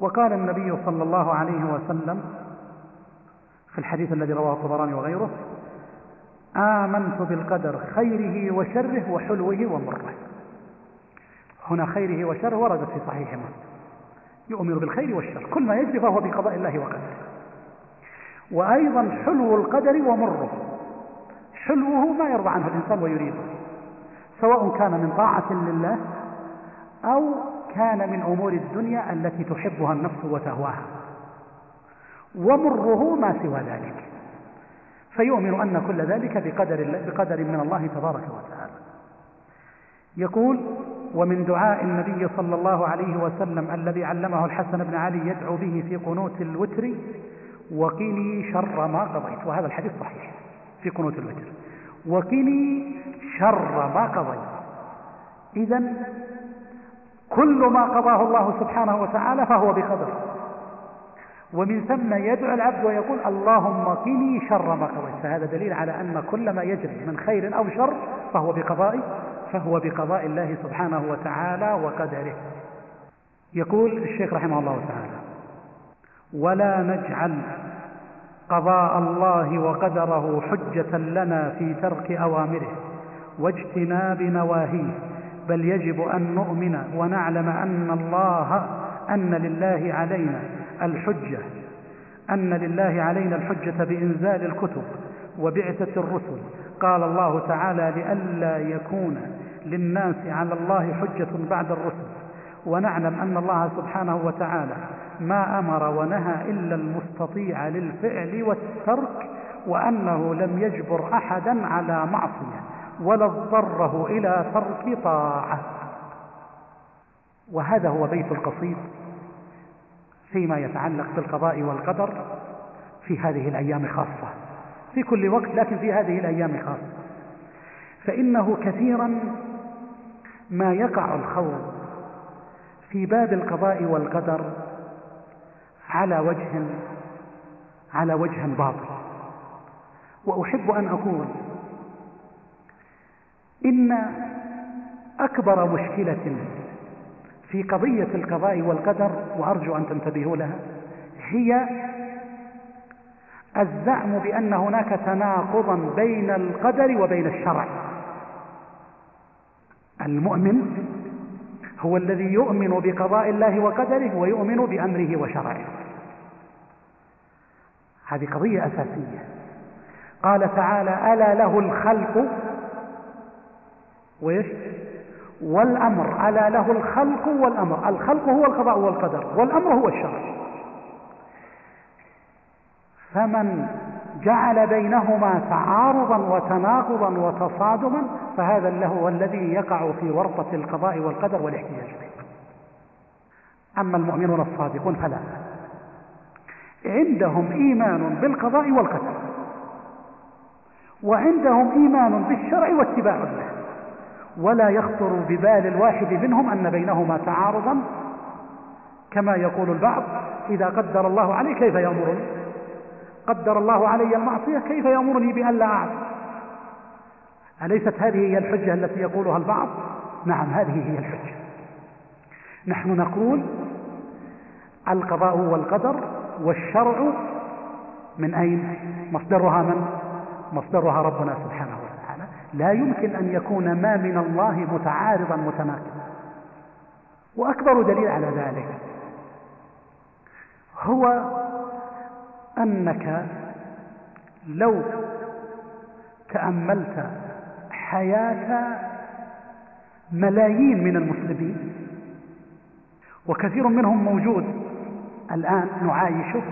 Speaker 1: وقال النبي صلى الله عليه وسلم في الحديث الذي رواه الطبراني وغيره آمنت بالقدر خيره وشره وحلوه ومره. هنا خيره وشره وردت في صحيح مسلم يؤمن بالخير والشر. كل ما يجري فهو بقضاء الله وقدره. وأيضا حلو القدر ومره. حلوة ما يرضى عنه الإنسان ويريده. سواء كان من طاعة لله أو كان من أمور الدنيا التي تحبها النفس وتهواها. ومره ما سوى ذلك. فيؤمن أن كل ذلك بقدر, بقدر من الله تبارك وتعالى. يقول ومن دعاء النبي صلى الله عليه وسلم الذي علمه الحسن بن علي يدعو به في قنوت الوتر وقني شر ما قضيت. وهذا الحديث صحيح في قنوت الوتر. وقني شر ما قضيت. إذا كل ما قضاه الله سبحانه وتعالى فهو بقدر. ومن ثم يدعو العبد ويقول اللهم قني شر ما قضيت. فهذا دليل على أن كل ما يجري من خير أو شر فهو بقضاء فهو بقضاء الله سبحانه وتعالى وقدره. يقول الشيخ رحمه الله تعالى ولا نجعل قضاء الله وقدره حجة لنا في ترك أوامره واجتناب نواهيه. بل يجب أن نؤمن ونعلم أن الله أن لله علينا الحجة أن لله علينا الحجة بإنزال الكتب وبعثة الرسل. قال الله تعالى لئلا يكون للناس على الله حجة بعد الرسل. ونعلم أن الله سبحانه وتعالى ما أمر ونهى إلا المستطيع للفعل والترك وأنه لم يجبر أحدا على معصية ولا اضطره إلى ترك طاعة. وهذا هو بيت القصيد فيما يتعلق بالقضاء والقدر في هذه الأيام خاصة في كل وقت لكن في هذه الأيام خاصة. فإنه كثيرا ما يقع الخوض في باب القضاء والقدر على وجه على وجه باطل. وأحب أن أقول إن أكبر مشكلة في قضية القضاء والقدر وأرجو أن تنتبهوا لها هي الزعم بأن هناك تناقضا بين القدر وبين الشرع. المؤمن هو الذي يؤمن بقضاء الله وقدره ويؤمن بأمره وشرعه. هذه قضية أساسية. قال تعالى ألا له الخلق ويش والأمر ألا له الخلق والأمر الخلق هو القضاء والقدر والأمر هو الشرع. فمن جعل بينهما تعارضا وتناقضا وتصادما فهذا له الذي يقع في ورطة القضاء والقدر والاحتجاج به. أما المؤمنون الصادقون فلا. عندهم إيمان بالقضاء والقدر وعندهم إيمان بالشرع واتباع له ولا يخطر ببال الواحد منهم أن بينهما تعارضا كما يقول البعض إذا قدر الله عليه كيف يأمرني قدر الله علي المعصية كيف يأمرني بأن لا أعصي؟ أليست هذه هي الحجة التي يقولها البعض؟ نعم هذه هي الحجة. نحن نقول القضاء والقدر والشرع من أين؟ مصدرها من؟ مصدرها ربنا سبحانه وتعالى. لا يمكن أن يكون ما من الله متعارضا متناقضا. وأكبر دليل على ذلك هو أنك لو تأملت حياة ملايين من المسلمين وكثير منهم موجود الآن نعايشه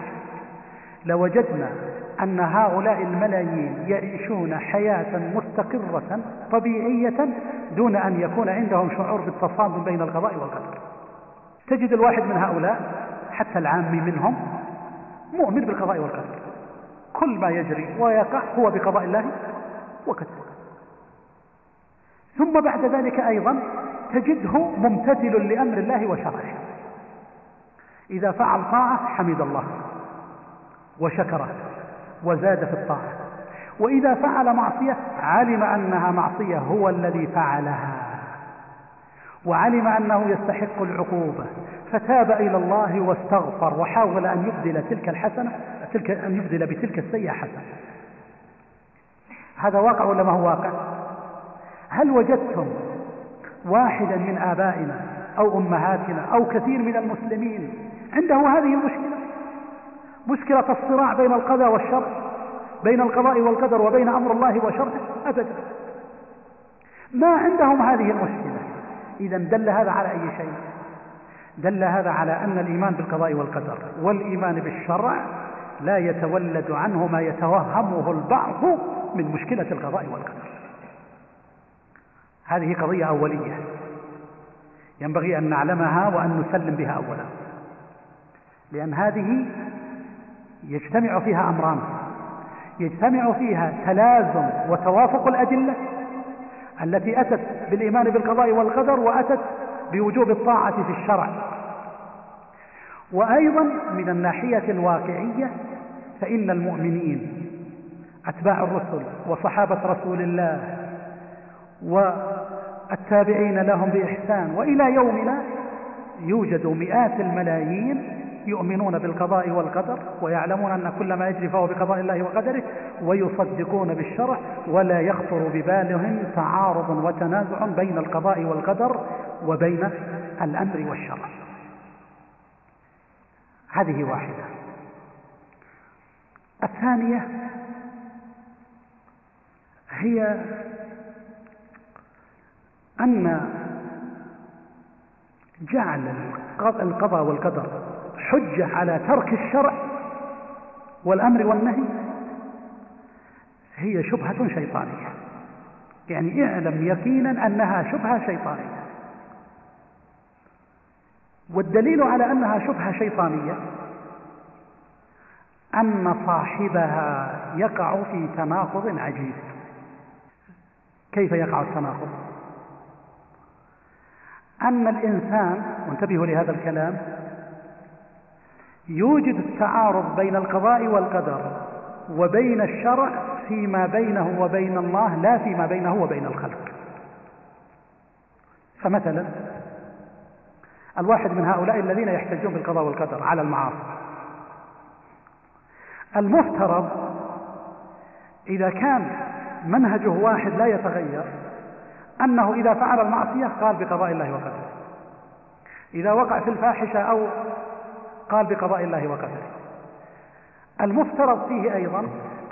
Speaker 1: لوجدنا أن هؤلاء الملايين يعيشون حياة مستقرة طبيعية دون أن يكون عندهم شعور بالتصادم بين القضاء والقدر. تجد الواحد من هؤلاء حتى العامي منهم مؤمن بالقضاء والقدر. كل ما يجري ويقع هو بقضاء الله وقدره. ثم بعد ذلك أيضا تجده ممتثل لأمر الله وشرعه. إذا فعل طاعة حمد الله وشكره وزاد في الطاعة. وإذا فعل معصية علم أنها معصية هو الذي فعلها. وعلم أنه يستحق العقوبة فتاب إلى الله واستغفر وحاول أن يبدل تلك الحسنة تلك أن يبدل بتلك السيئة حسنة. هذا واقع ولا ما هو واقع؟ هل وجدتم واحدا من آبائنا أو أمهاتنا أو كثير من المسلمين عنده هذه المشكلة؟ مشكلة الصراع بين القضاء والشرع بين القضاء والقدر وبين أمر الله وشرعه؟ أبدا. ما عندهم هذه المشكلة؟ إذا دل هذا على أي شيء؟ دل هذا على أن الإيمان بالقضاء والقدر والإيمان بالشرع لا يتولد عنه ما يتوهمه البعض من مشكلة القضاء والقدر. هذه قضية أولية. ينبغي أن نعلمها وأن نسلم بها أولا. لأن هذه يجتمع فيها أمران. يجتمع فيها تلازم وتوافق الأدلة. التي أتت بالإيمان بالقضاء والقدر وأتت بوجوب الطاعة في الشرع. وأيضا من الناحية الواقعية فإن المؤمنين أتباع الرسل وصحابة رسول الله والتابعين لهم بإحسان وإلى يومنا يوجد مئات الملايين يؤمنون بالقضاء والقدر ويعلمون أن كل ما يجري فهو بقضاء الله وقدره ويصدقون بالشرع ولا يخطر ببالهم تعارض وتنازع بين القضاء والقدر وبين الأمر والشرع. هذه واحدة. الثانية هي أن جعل القضاء والقدر حجة على ترك الشرع والأمر والنهي؟ هي شبهة شيطانية. يعني اعلم يقينا أنها شبهة شيطانية. والدليل على أنها شبهة شيطانية أن صاحبها يقع في تناقض عجيب. كيف يقع التناقض؟ أن الإنسان وانتبهوا لهذا الكلام يوجد التعارض بين القضاء والقدر وبين الشرع فيما بينه وبين الله لا فيما بينه وبين الخلق. فمثلا الواحد من هؤلاء الذين يحتجون بالقضاء والقدر على المعاصي. المفترض إذا كان منهجه واحد لا يتغير أنه إذا فعل المعصية قال بقضاء الله وقدره. إذا وقع في الفاحشة أو قال بقضاء الله وقدره. المفترض فيه أيضا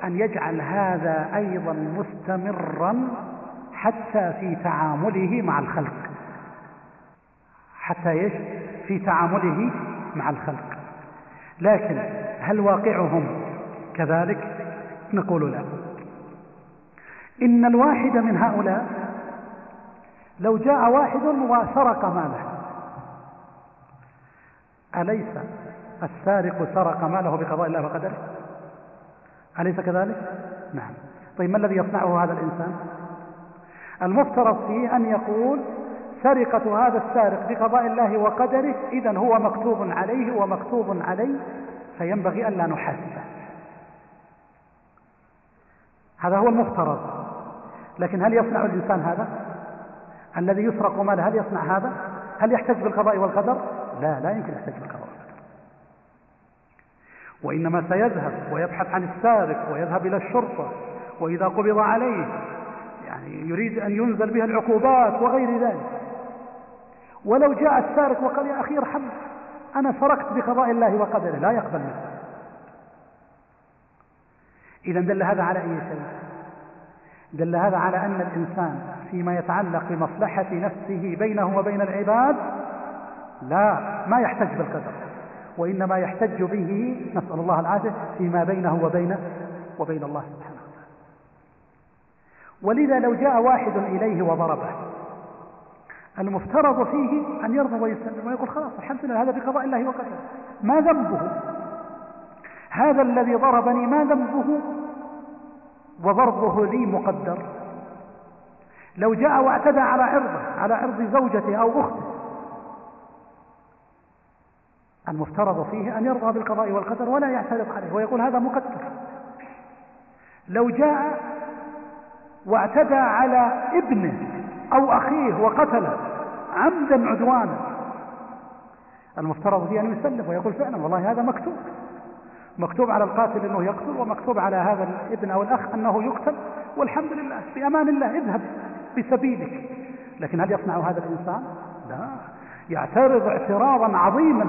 Speaker 1: أن يجعل هذا أيضا مستمرا حتى في تعامله مع الخلق. حتى إيش؟ في تعامله مع الخلق. لكن هل واقعهم كذلك؟ نقول لا. إن الواحد من هؤلاء لو جاء واحد وسرق ماله أليس السارق سرق ماله بقضاء الله وقدره؟ أليس كذلك؟ نعم. طيب ما الذي يصنعه هذا الإنسان؟ المفترض فيه أن يقول سرقة هذا السارق بقضاء الله وقدره إذا هو مكتوب عليه ومكتوب عليه فينبغي ألا نحاسبه. هذا هو المفترض. لكن هل يصنع الإنسان هذا؟ الذي يسرق ماله هل يصنع هذا؟ هل يحتج بالقضاء والقدر؟ لا لا يمكن بالقضاء والقدر وإنما سيذهب ويبحث عن السارق ويذهب إلى الشرطة وإذا قبض عليه يعني يريد أن ينزل به العقوبات وغير ذلك. ولو جاء السارق وقال يا أخي ارحمني أنا سرقت بقضاء الله وقدره لا يقبل منه. إذا دل هذا على أي شيء؟ دل هذا على أن الإنسان فيما يتعلق بمصلحة نفسه بينه وبين العباد لا ما يحتج بالقدر. وإنما يحتج به نسأل الله العافية فيما بينه وبين وبين الله سبحانه وتعالى. ولذا لو جاء واحد إليه وضربه المفترض فيه أن يرضى ويسلم ويقول خلاص الحمد لله هذا بقضاء الله وقدره. ما ذنبه؟ هذا الذي ضربني ما ذنبه؟ وضربه لي مقدر. لو جاء واعتدى على عرضه على عرض زوجته أو أخته المفترض فيه أن يرضى بالقضاء والقدر ولا يعترض عليه ويقول هذا مقدر لو جاء واعتدى على ابنه أو أخيه وقتله عمدا عدوانا المفترض فيه أن يسلم ويقول فعلا والله هذا مكتوب. مكتوب على القاتل أنه يقتل ومكتوب على هذا الابن أو الأخ أنه يقتل. والحمد لله بأمان الله اذهب بسبيلك. لكن هل يصنع هذا الإنسان؟ لا. يعترض اعتراضا عظيما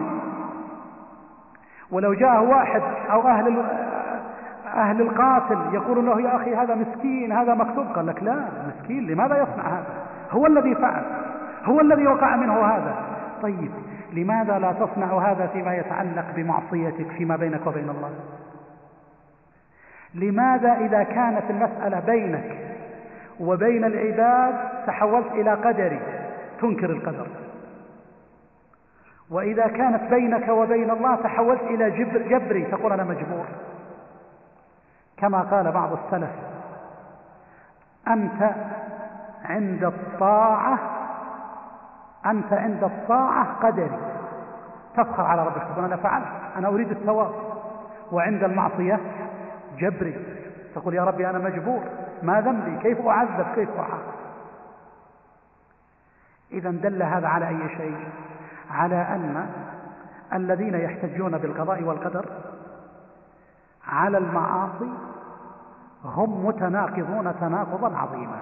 Speaker 1: ولو جاء واحد أو أهل أهل القاتل يقول له يا أخي هذا مسكين هذا مكتوب قال لك لا مسكين لماذا يصنع هذا؟ هو الذي فعل هو الذي وقع منه هذا. طيب لماذا لا تصنع هذا فيما يتعلق بمعصيتك فيما بينك وبين الله؟ لماذا إذا كانت المسألة بينك وبين العباد تحولت إلى قدري تنكر القدر؟ وإذا كانت بينك وبين الله تحولت إلى جبر جبري تقول أنا مجبور. كما قال بعض السلف أنت عند الطاعة أنت عند الطاعة قدري. تفخر على ربك تقول أنا فعلت أنا أريد الثواب. وعند المعصية جبري. تقول يا ربي أنا مجبور ما ذنبي؟ كيف أعذب؟ كيف أعاقب؟ إذا دل هذا على أي شيء؟ على أن الذين يحتجون بالقضاء والقدر على المعاصي هم متناقضون تناقضا عظيما.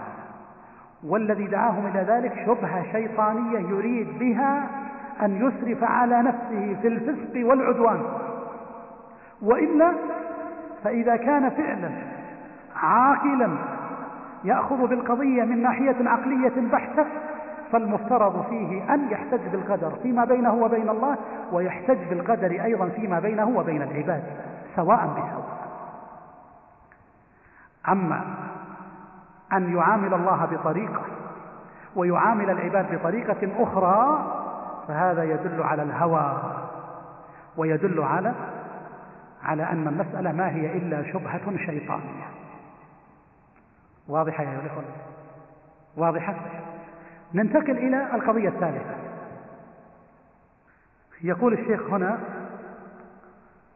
Speaker 1: والذي دعاهم إلى ذلك شبهة شيطانية يريد بها أن يسرف على نفسه في الفسق والعدوان. وإلا فإذا كان فعلا عاقلا يأخذ بالقضية من ناحية عقلية بحتة فالمفترض فيه أن يحتج بالقدر فيما بينه وبين الله ويحتج بالقدر أيضا فيما بينه وبين العباد سواء بسواء أما أن يعامل الله بطريقة ويعامل العباد بطريقة أخرى فهذا يدل على الهوى ويدل على على أن المسألة ما هي إلا شبهة شيطانية. واضحة يا الإخوة؟ واضحة؟ ننتقل إلى القضية الثالثة. يقول الشيخ هنا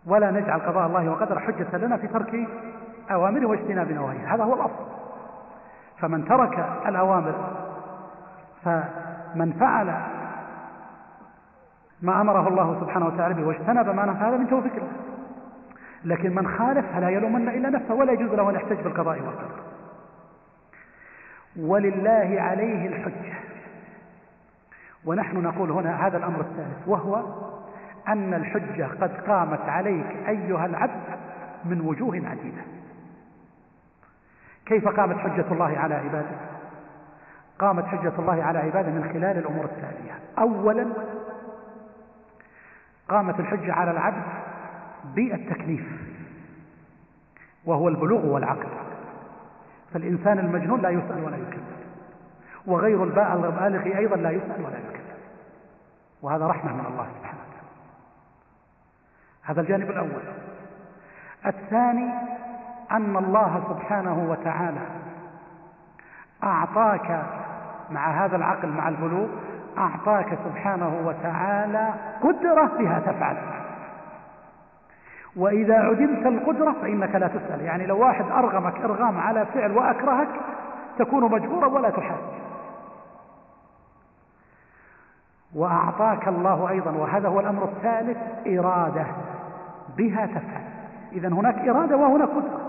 Speaker 1: ولا نجعل قضاء الله وقدر حجة لنا في ترك أوامره واجتناب نواهيه. هذا هو الأصل. فمن ترك الأوامر فمن فعل ما أمره الله سبحانه وتعالى به واجتنب ما نهى هذا من توفيق الله. لكن من خالف فلا يلومن إلا نفسه ولا يجوز له أن يحتج بالقضاء والقدر. ولله عليه الحجة. ونحن نقول هنا هذا الأمر الثالث وهو أن الحجة قد قامت عليك أيها العبد من وجوه عديدة. كيف قامت حجة الله على عباده قامت حجة الله على عباده من خلال الأمور التالية. أولا قامت الحجة على العبد بالتكليف وهو البلوغ والعقل. فالإنسان المجنون لا يسأل ولا يكلف وغير البالغ أيضا لا يسأل ولا يكلف وهذا رحمة من الله سبحانه وتعالى. هذا الجانب الأول. الثاني أن الله سبحانه وتعالى أعطاك مع هذا العقل مع البلوغ أعطاك سبحانه وتعالى قدرة بها تفعل. وإذا عدمت القدرة فإنك لا تسأل. يعني لو واحد أرغمك إرغام على فعل وأكرهك تكون مجبورا ولا تحاسب. وأعطاك الله أيضا وهذا هو الأمر الثالث إرادة. بها تفعل. إذا هناك إرادة وهناك قدرة.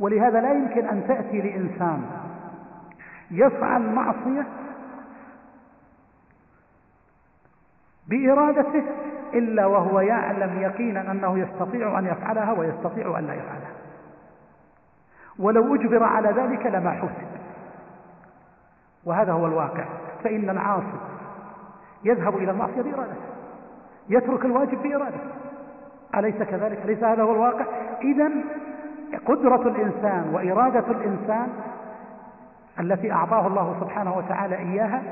Speaker 1: ولهذا لا يمكن أن تأتي لإنسان يفعل معصية بإرادته إلا وهو يعلم يقينا أنه يستطيع أن يفعلها ويستطيع أن لا يفعلها. ولو أجبر على ذلك لما حسب. وهذا هو الواقع. فإن العاصي يذهب إلى المعصية بإرادته يترك الواجب بإرادته أليس كذلك؟ أليس هذا هو الواقع؟ إذا قدرة الإنسان وإرادة الإنسان التي أعطاه الله سبحانه وتعالى إياها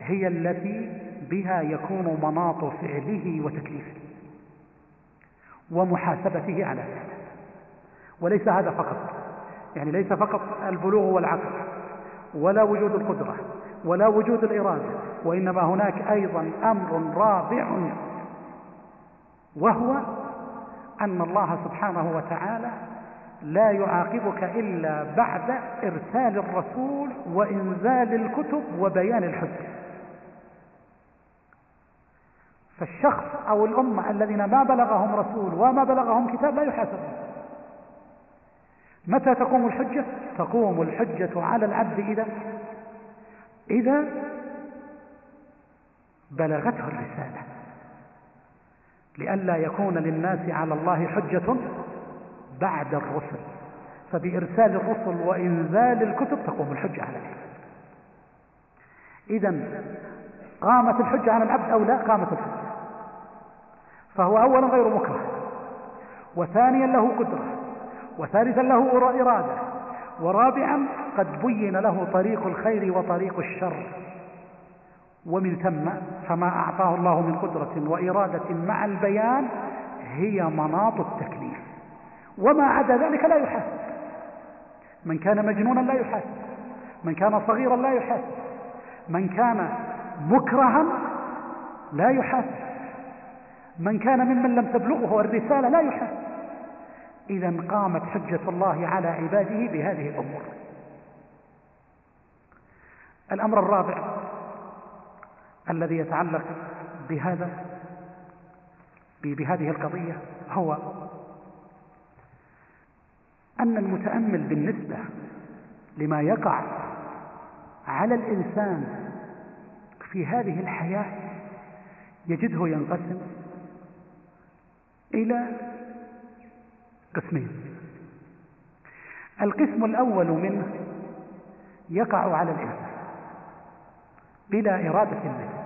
Speaker 1: هي التي بها يكون مناط فعله وتكليفه ومحاسبته على ذلك. وليس هذا فقط. يعني ليس فقط البلوغ والعقل ولا وجود القدرة. ولا وجود الإرادة وإنما هناك أيضا أمر رابع وهو أن الله سبحانه وتعالى لا يعاقبك إلا بعد إرسال الرسول وإنزال الكتب وبيان الحجة فالشخص أو الأمة الذين ما بلغهم رسول وما بلغهم كتاب لا يحاسبون متى تقوم الحجة؟ تقوم الحجة على العبد إذا إذا بلغته الرسالة. لئلا يكون للناس على الله حجة بعد الرسل. فبإرسال الرسل وإنزال الكتب تقوم الحجة على العبد إذا قامت الحجة على العبد أو لا قامت الحجة. فهو أولا غير مكره. وثانيا له قدرة. وثالثا له إرادة. ورابعا قد بين له طريق الخير وطريق الشر. ومن ثم فما أعطاه الله من قدرة وإرادة مع البيان هي مناط التكليف. وما عدا ذلك لا يحاسب. من كان مجنونا لا يحاسب. من كان صغيرا لا يحاسب. من كان مكرها لا يحاسب. من كان ممن لم تبلغه الرسالة لا يحاسب. إذا قامت حجة الله على عباده بهذه الأمور. الأمر الرابع الذي يتعلق بهذا بهذه القضية هو أن المتأمل بالنسبة لما يقع على الإنسان في هذه الحياة يجده ينقسم إلى قسمين. القسم الأول منه يقع على الإنسان بلا إرادة منه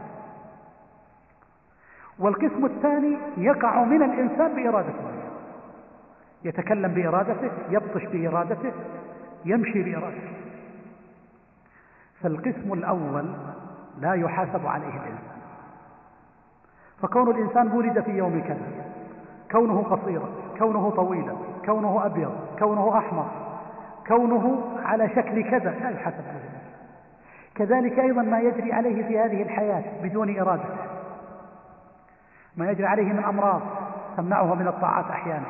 Speaker 1: والقسم الثاني يقع من الإنسان بإرادته يتكلم بإرادته يبطش بإرادته يمشي بإرادته. فالقسم الأول لا يحاسب عليه الإنسان. فكون الإنسان ولد في يوم كذا كونه قصيرا كونه طويلا كونه أبيض كونه أحمر كونه على شكل كذا لا يحاسب عليه. كذلك أيضا ما يجري عليه في هذه الحياة بدون إرادة. ما يجري عليه من أمراض تمنعه من الطاعات أحيانا.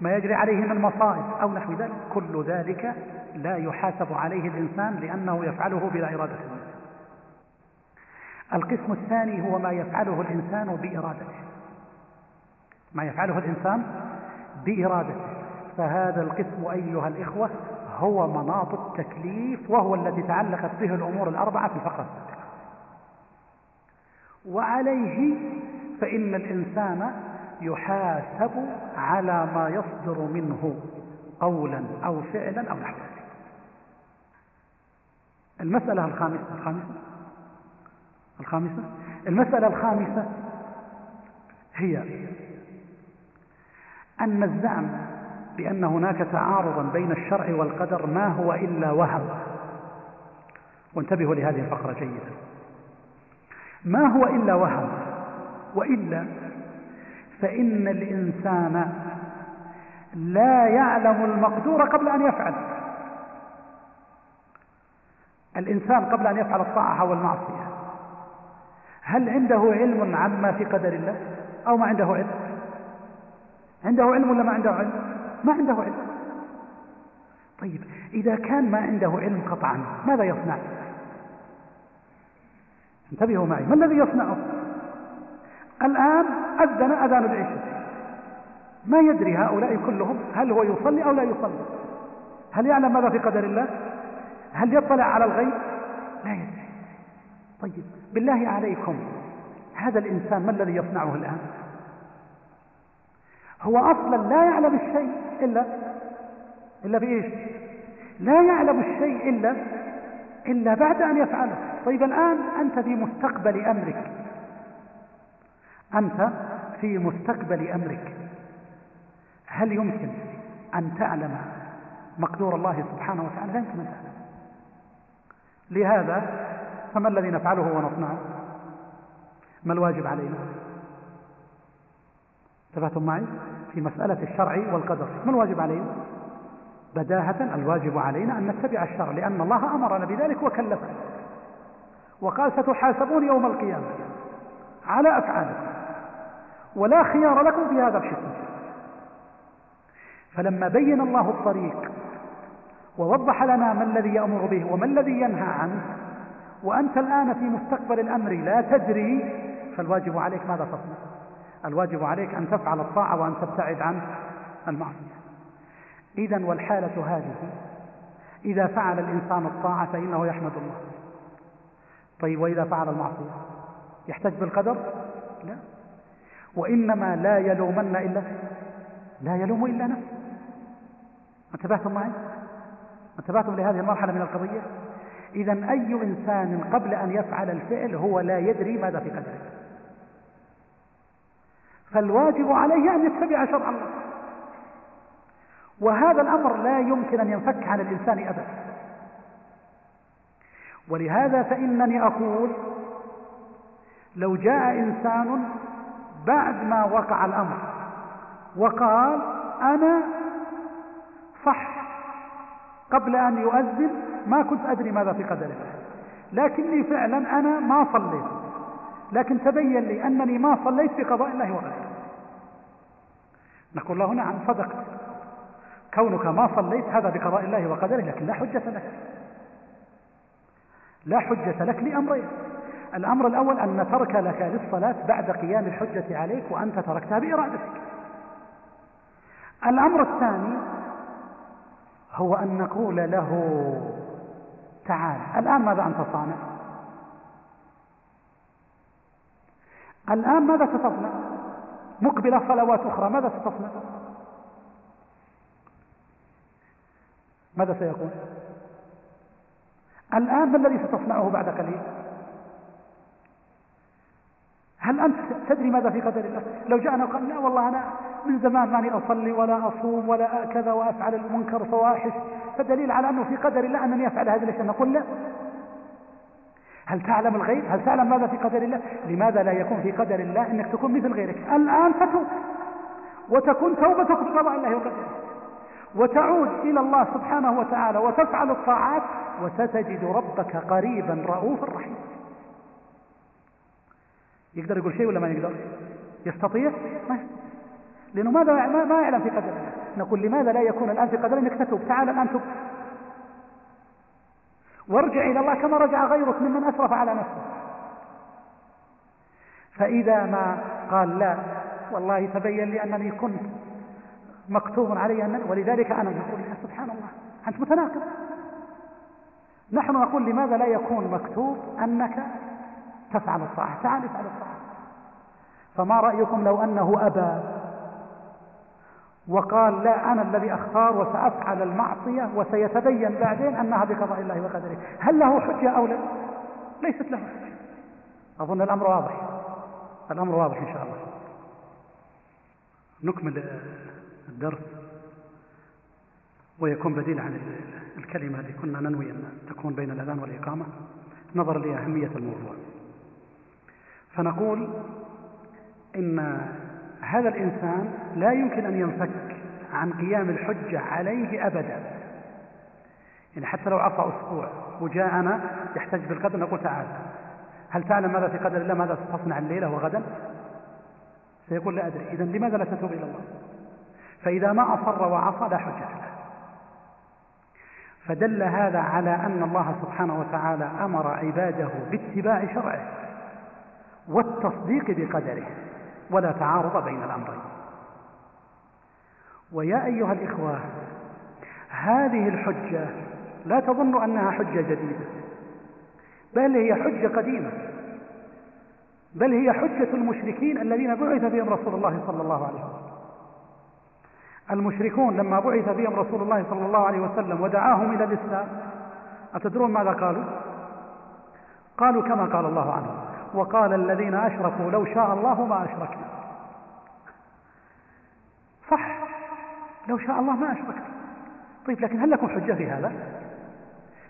Speaker 1: ما يجري عليه من مصائب أو نحو ذلك. كل ذلك لا يحاسب عليه الإنسان لأنه يفعله بلا إرادة. القسم الثاني هو ما يفعله الإنسان بإرادته. ما يفعله الإنسان بإرادته. فهذا القسم أيها الإخوة هو مناط التكليف وهو الذي تعلقت به الأمور الأربعة في الفقرة السابقة. وعليه فإن الإنسان يحاسب على ما يصدر منه قولا أو فعلا أو نحو ذلك. المسألة الخامسة الخامسة الخامسة المسألة الخامسة هي أن الزعم بأن هناك تعارضا بين الشرع والقدر ما هو إلا وهم وانتبهوا لهذه الفقرة جيدا. ما هو إلا وهم وإلا فإن الإنسان لا يعلم المقدور قبل أن يفعل. الإنسان قبل أن يفعل الطاعة والمعصية. هل عنده علم عما في قدر الله أو ما عنده علم؟ عنده علم ولا ما عنده علم؟ ما عنده علم. طيب إذا كان ما عنده علم قطعا ماذا يصنع؟ انتبهوا معي ما الذي يصنعه؟ الآن أذن أذان العشاء. ما يدري هؤلاء كلهم هل هو يصلي أو لا يصلي؟ هل يعلم ماذا في قدر الله؟ هل يطلع على الغيب؟ لا يدري. طيب بالله عليكم هذا الإنسان ما الذي يصنعه الآن؟ هو أصلا لا يعلم الشيء إلا إلا بإيش؟ لا يعلم الشيء إلا إلا بعد أن يفعله. طيب الآن أنت في مستقبل أمرك. أنت في مستقبل أمرك. هل يمكن أن تعلم مقدور الله سبحانه وتعالى؟ لا يمكن أن تعلم. لهذا فما الذي نفعله ونصنعه؟ ما الواجب علينا؟ انتبهتم معي في مسألة الشرع والقدر. ما الواجب علينا؟ بداهة الواجب علينا أن نتبع الشرع لأن الله أمرنا بذلك وكلفنا. وقال ستحاسبون يوم القيامة على أفعالكم ولا خيار لكم في هذا الحكم فلما بين الله الطريق ووضح لنا ما الذي يأمر به وما الذي ينهى عنه وأنت الآن في مستقبل الأمر لا تدري فالواجب عليك ماذا تصنع؟ الواجب عليك أن تفعل الطاعة وأن تبتعد عن المعصية. إذا والحالة هذه إذا فعل الإنسان الطاعة فإنه يحمد الله. طيب وإذا فعل المعصية يحتج بالقدر؟ لا. وإنما لا يلومن إلا لا يلوم إلا نفسه. انتبهتم معي؟ انتبهتم لهذه المرحلة من القضية؟ إذا أي إنسان قبل أن يفعل الفعل هو لا يدري ماذا في قدره. فالواجب عليه أن يتبع شرع الله وهذا الأمر لا يمكن أن ينفك عن الإنسان أبدا. ولهذا فإنني أقول لو جاء إنسان بعد ما وقع الأمر وقال أنا صح قبل أن يؤذن ما كنت أدري ماذا في قدر الله لكني فعلا أنا ما صليت. لكن تبين لي أنني ما صليت في قضاء الله وقدره نقول له نعم صدقت كونك ما صليت هذا بقضاء الله وقدره لكن لا حجة لك. لا حجة لك لأمرين. الأمر الأول أن ترك لك للصلاة بعد قيام الحجة عليك وأنت تركتها بإرادتك. الأمر الثاني هو أن نقول له تعال الآن ماذا أنت صانع؟ الآن ماذا ستصنع؟ مقبلة صلوات أخرى ماذا ستصنع؟ ماذا سيكون الآن ما الذي ستصنعه بعد قليل؟ هل أنت تدري ماذا في قدر الله؟ لو جاءنا وقال لا والله أنا من زمان ماني أصلي ولا أصوم ولا كذا وأفعل المنكر فواحش. فدليل على أنه في قدر الله أنني أفعل هذه الأشياء. نقول لا. هل تعلم الغيب؟ هل تعلم ماذا في قدر الله؟ لماذا لا يكون في قدر الله أنك تكون مثل غيرك؟ الآن فتوب وتكون توبتك بقضاء الله وقدره وتعود إلى الله سبحانه وتعالى وتفعل الطاعات وستجد ربك قريبا رؤوفا رحيما يقدر يقول شيء ولا ما يقدر؟ يستطيع؟ ما لأنه ماذا ما يعلم في قدر الله؟ نقول لماذا لا يكون الآن في قدر إنك تتوب. تعال الآن تب وارجع إلى الله كما رجع غيرك ممن أسرف على نفسه. فإذا ما قال لا والله تبين لي أنني كنت مكتوب علي أن ولذلك أنا نقول سبحان الله أنت متناقض. نحن نقول لماذا لا يكون مكتوب أنك تفعل الطاعة تعال افعل الطاعة فما رأيكم لو أنه أبى؟ وقال لا أنا الذي أختار وسأفعل المعصية وسيتبين بعدين أنها بقضاء الله وقدره. هل له حجة أو لا؟ ليست له حجة. أظن الأمر واضح. الأمر واضح إن شاء الله. نكمل الدرس ويكون بديل عن الكلمة التي كنا ننوي أن تكون بين الأذان والإقامة. نظرا لأهمية الموضوع. فنقول إن هذا الإنسان لا يمكن أن ينفك عن قيام الحجة عليه أبدا. يعني حتى لو عصى أسبوع وجاءنا يحتج بالقدر نقول تعال هل تعلم ماذا في قدر الله؟ ماذا ستصنع الليلة وغدا؟ سيقول لا أدري. إذا لماذا لا تتوب إلى الله؟ فإذا ما أصر وعصى لا حجة له. فدل هذا على أن الله سبحانه وتعالى أمر عباده باتباع شرعه والتصديق بقدره. ولا تعارض بين الأمرين. ويا أيها الإخوة هذه الحجة لا تظن أنها حجة جديدة بل هي حجة قديمة بل هي حجة المشركين الذين بعث بهم رسول الله صلى الله عليه وسلم. المشركون لما بعث بهم رسول الله صلى الله عليه وسلم ودعاهم إلى الإسلام أتدرون ماذا قالوا؟ قالوا كما قال الله عنهم. وقال الذين أشركوا لو شاء الله ما أشركنا. صح. لو شاء الله ما أشركنا. طيب لكن هل لكم حجة في هذا؟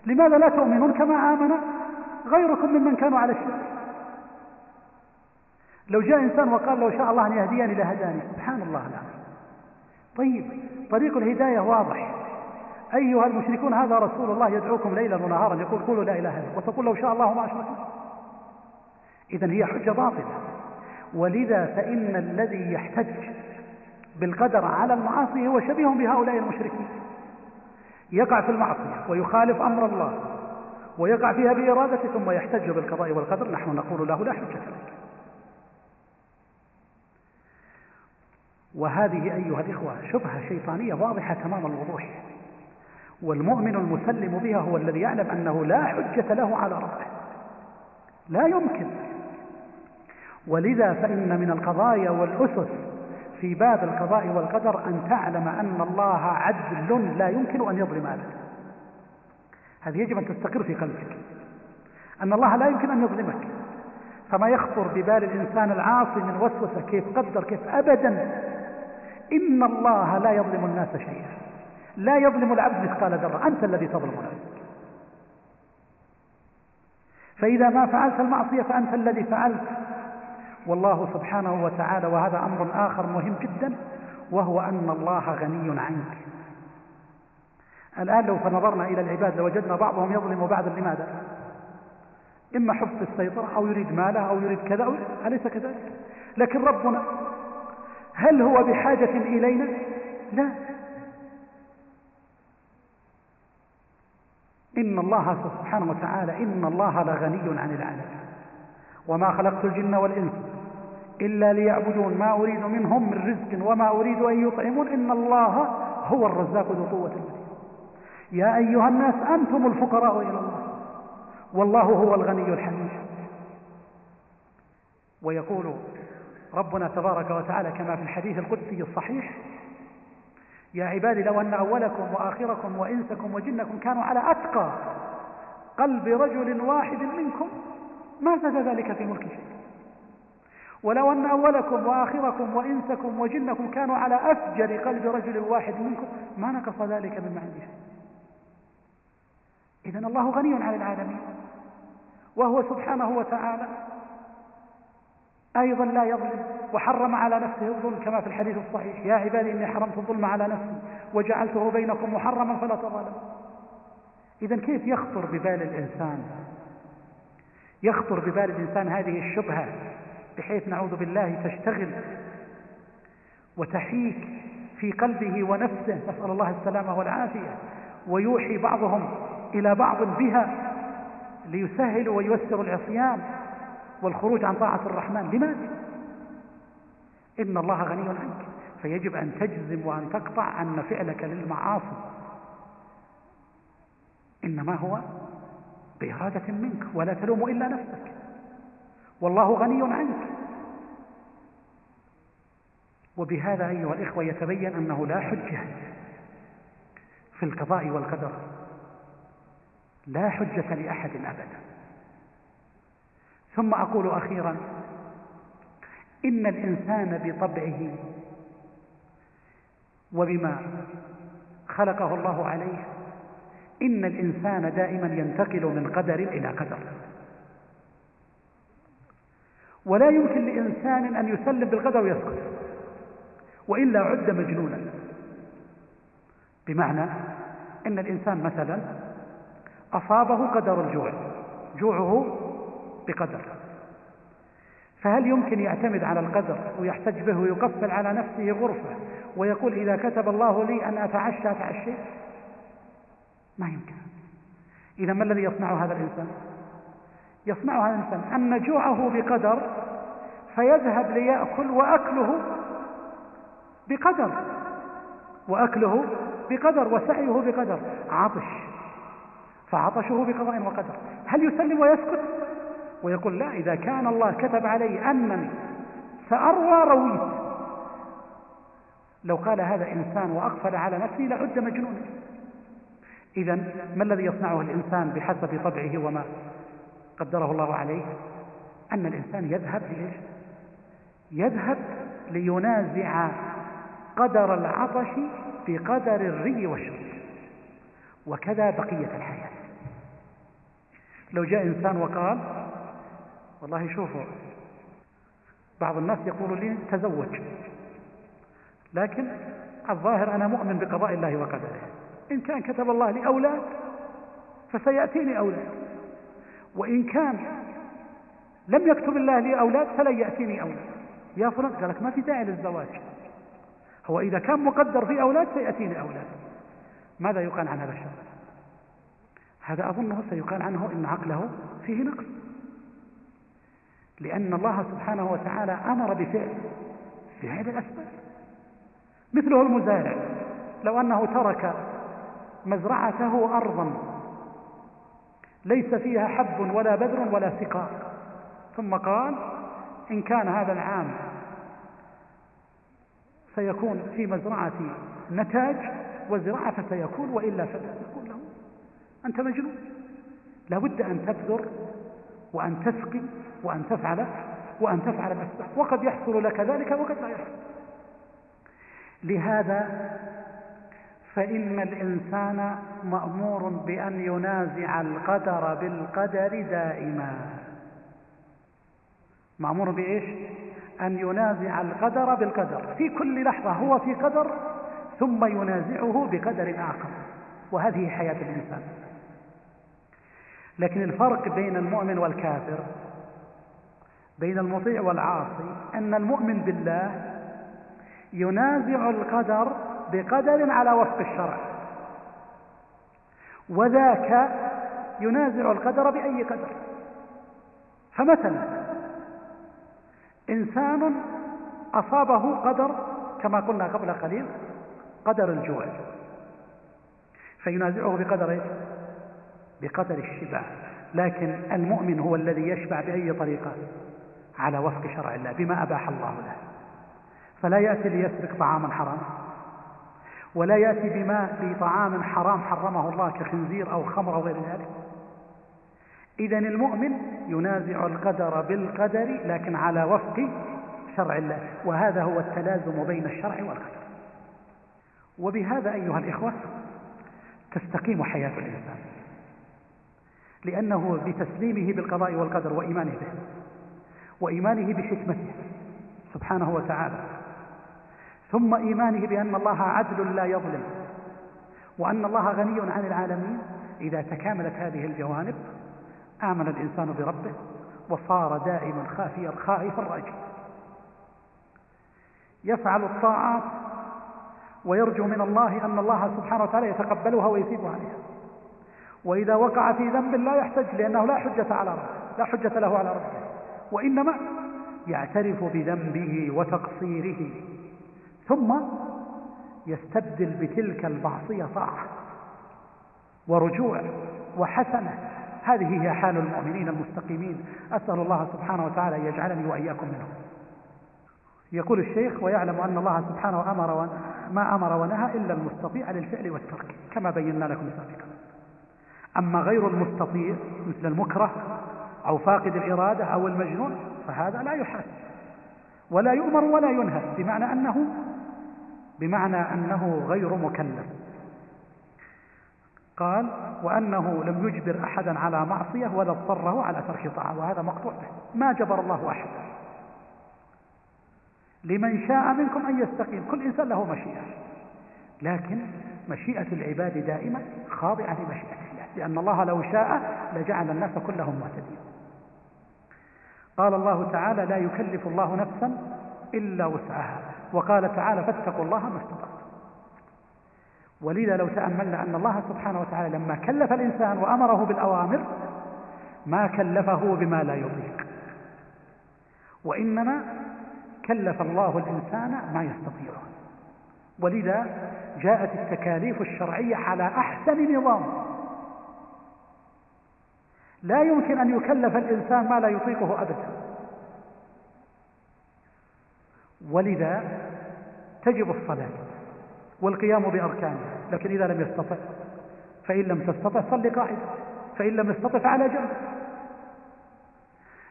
Speaker 1: لماذا لا تؤمنون كما آمن غيركم ممن كانوا على الشرك؟ لو جاء إنسان وقال لو شاء الله أن يهديني لهداني. سبحان الله العظيم. طيب طريق الهداية واضح. أيها المشركون هذا رسول الله يدعوكم ليلا ونهارا يقول قولوا لا إله إلا وتقول لو شاء الله ما أشركنا. إذا هي حجة باطلة. ولذا فإن الذي يحتج بالقدر على المعاصي هو شبيه بهؤلاء المشركين. يقع في المعصية ويخالف أمر الله ويقع فيها بإرادته ثم يحتج بالقضاء والقدر. نحن نقول له لا حجة لك. وهذه أيها الإخوة شبهة شيطانية واضحة تمام الوضوح. والمؤمن المسلم بها هو الذي يعلم أنه لا حجة له على ربه لا يمكن. ولذا فإن من القضايا والأسس في باب القضاء والقدر أن تعلم أن الله عدل لا يمكن أن يظلم أبدا. هذه يجب أن تستقر في قلبك. أن الله لا يمكن أن يظلمك. فما يخطر ببال الإنسان العاصي من وسوسة كيف قدر كيف أبدا. إن الله لا يظلم الناس شيئا. لا يظلم العبد مثقال ذرة. أنت الذي تظلم نفسك. فإذا ما فعلت المعصية فأنت الذي فعلت. والله سبحانه وتعالى وهذا أمر آخر مهم جدا وهو أن الله غني عنك الآن لو فنظرنا إلى العباد لوجدنا بعضهم يظلم بعضا لماذا؟ إما حفظ السيطرة أو يريد ماله أو يريد كذا أليس كذلك؟ لكن ربنا هل هو بحاجة إلينا؟ لا إن الله سبحانه وتعالى إن الله لغني عن العالمين وما خلقت الجن والإنس إلا ليعبدون. ما أريد منهم من رزق وما أريد أن يطعمون إن الله هو الرزاق ذو قوة المتين. يا أيها الناس أنتم الفقراء إلى الله. والله هو الغني الحميد. ويقول ربنا تبارك وتعالى كما في الحديث القدسي الصحيح يا عبادي لو أن أولكم وآخركم وإنسكم وجنكم كانوا على أتقى قلب رجل واحد منكم ما زاد ذلك في ملك شيء ولو أن أولكم وآخركم وإنسكم وجنكم كانوا على أفجر قلب رجل واحد منكم ما نقص ذلك عندي شيء إذن الله غني عن العالمين وهو سبحانه وتعالى أيضا لا يظلم وحرم على نفسه الظلم كما في الحديث الصحيح. يا عبادي إني حرمت الظلم على نفسي وجعلته بينكم محرما فلا تظالموا. إذا كيف يخطر ببال الإنسان؟ يخطر ببال الإنسان هذه الشبهة بحيث نعوذ بالله تشتغل وتحيك في قلبه ونفسه. نسأل الله السلامة والعافية. ويوحي بعضهم إلى بعض بها ليسهلوا وييسروا العصيان والخروج عن طاعة الرحمن. لماذا؟ إن الله غني عنك. فيجب أن تجزم وأن تقطع أن فعلك للمعاصي. إنما هو بإرادة منك ولا تلوم إلا نفسك. والله غني عنك. وبهذا أيها الإخوة يتبين أنه لا حجة في القضاء والقدر. لا حجة لأحد أبدا. ثم أقول أخيرا إن الإنسان بطبعه وبما خلقه الله عليه إن الإنسان دائما ينتقل من قدر إلى قدر. ولا يمكن لإنسان أن يسلم بالقدر ويسكت. وإلا عد مجنونا. بمعنى أن الإنسان مثلا أصابه قدر الجوع. جوعه بقدر. فهل يمكن يعتمد على القدر ويحتج به ويقفل على نفسه غرفة ويقول إذا كتب الله لي أن أتعشى أتعشيت ما يمكن. إذا ما الذي يصنع هذا الإنسان؟ يصنع هذا الإنسان أن جوعه بقدر فيذهب ليأكل وأكله بقدر. وأكله بقدر وسعيه بقدر. عطش. فعطشه بقضاء وقدر. هل يسلم ويسكت؟ ويقول لا إذا كان الله كتب علي أنني سأروى رويت. لو قال هذا إنسان وأقفل على نفسه لعد مجنونا إذا ما الذي يصنعه الإنسان بحسب طبعه وما قدره الله عليه أن الإنسان يذهب لإيش؟ يذهب لينازع قدر العطش بقدر الري والشرب. وكذا بقية الحياة. لو جاء إنسان وقال والله شوفوا بعض الناس يقول لي تزوج لكن الظاهر أنا مؤمن بقضاء الله وقدره. إن كان كتب الله لي أولاد فسيأتيني أولاد. وإن كان لم يكتب الله لي أولاد فلن يأتيني أولاد. يا فلان قال لك ما في داعي للزواج. هو إذا كان مقدر في أولاد سيأتيني أولاد. ماذا يقال عن هذا الشخص هذا أظنه سيقال عنه إن عقله فيه نقص. لأن الله سبحانه وتعالى أمر بفعل فعل الأسباب. مثله المزارع. لو أنه ترك مزرعته أرضا ليس فيها حب ولا بذر ولا سقاء. ثم قال إن كان هذا العام سيكون في مزرعتي نتاج وزراعة فسيكون وإلا فلا نقول له. أنت مجنون. لابد أن تبذر وأن تسقي وأن تفعل وأن تفعل الأسباب وقد يحصل لك ذلك وقد لا يحصل. لهذا فإن الإنسان مأمور بأن ينازع القدر بالقدر دائما. مأمور بإيش؟ أن ينازع القدر بالقدر. في كل لحظة هو في قدر ثم ينازعه بقدر آخر. وهذه حياة الإنسان. لكن الفرق بين المؤمن والكافر بين المطيع والعاصي أن المؤمن بالله ينازع القدر بقدر على وفق الشرع. وذاك ينازع القدر بأي قدر. فمثلا إنسان أصابه قدر كما قلنا قبل قليل قدر الجوع. فينازعه بقدر إيش؟ بقدر الشبع. لكن المؤمن هو الذي يشبع بأي طريقة؟ على وفق شرع الله بما أباح الله له. فلا يأتي ليسرق طعاما حرام ولا يأتي بما بطعام حرام حرمه الله كخنزير أو خمر أو غير ذلك. إذا المؤمن ينازع القدر بالقدر لكن على وفق شرع الله وهذا هو التلازم بين الشرع والقدر. وبهذا أيها الإخوة تستقيم حياة الإنسان لأنه بتسليمه بالقضاء والقدر وإيمانه به وإيمانه بحكمته سبحانه وتعالى. ثم إيمانه بأن الله عدل لا يظلم وأن الله غني عن العالمين. إذا تكاملت هذه الجوانب آمن الإنسان بربه وصار دائما خافيا خائفا راجيا يفعل الطاعات ويرجو من الله أن الله سبحانه وتعالى يتقبلها ويثيب عليها. وإذا وقع في ذنب لا يحتج لأنه لا حجة على ربه لا حجة له على ربه. وإنما يعترف بذنبه وتقصيره. ثم يستبدل بتلك المعصية طاعة ورجوع وحسنة. هذه هي حال المؤمنين المستقيمين. أسأل الله سبحانه وتعالى أن يجعلني وإياكم منهم. يقول الشيخ ويعلم أن الله سبحانه أمر ما أمر ونهى إلا المستطيع للفعل والترك كما بينا لكم سابقا. أما غير المستطيع مثل المكره أو فاقد الإرادة أو المجنون فهذا لا يحاسب ولا يؤمر ولا ينهى بمعنى أنه بمعنى أنه غير مكلف. قال وأنه لم يجبر أحدا على معصية ولا اضطره على ترك طاعة وهذا مقطوع به. ما جبر الله أحدا. لمن شاء منكم أن يستقيم. كل إنسان له مشيئة. لكن مشيئة العباد دائما خاضعة لمشيئة الله لأن الله لو شاء لجعل الناس كلهم مهتدين قال الله تعالى لا يكلف الله نفسا إلا وسعها. وقال تعالى فاتقوا الله ما استطعتم. ولذا لو تأملنا أن الله سبحانه وتعالى لما كلف الإنسان وأمره بالأوامر ما كلفه بما لا يطيق. وإنما كلف الله الإنسان ما يستطيعه ولذا جاءت التكاليف الشرعية على أحسن نظام. لا يمكن أن يكلف الإنسان ما لا يطيقه أبدا. ولذا تجب الصلاة والقيام بأركانها لكن إذا لم يستطع فإن لم تستطع صل قاعدة فإن لم يستطع فعلى جنب.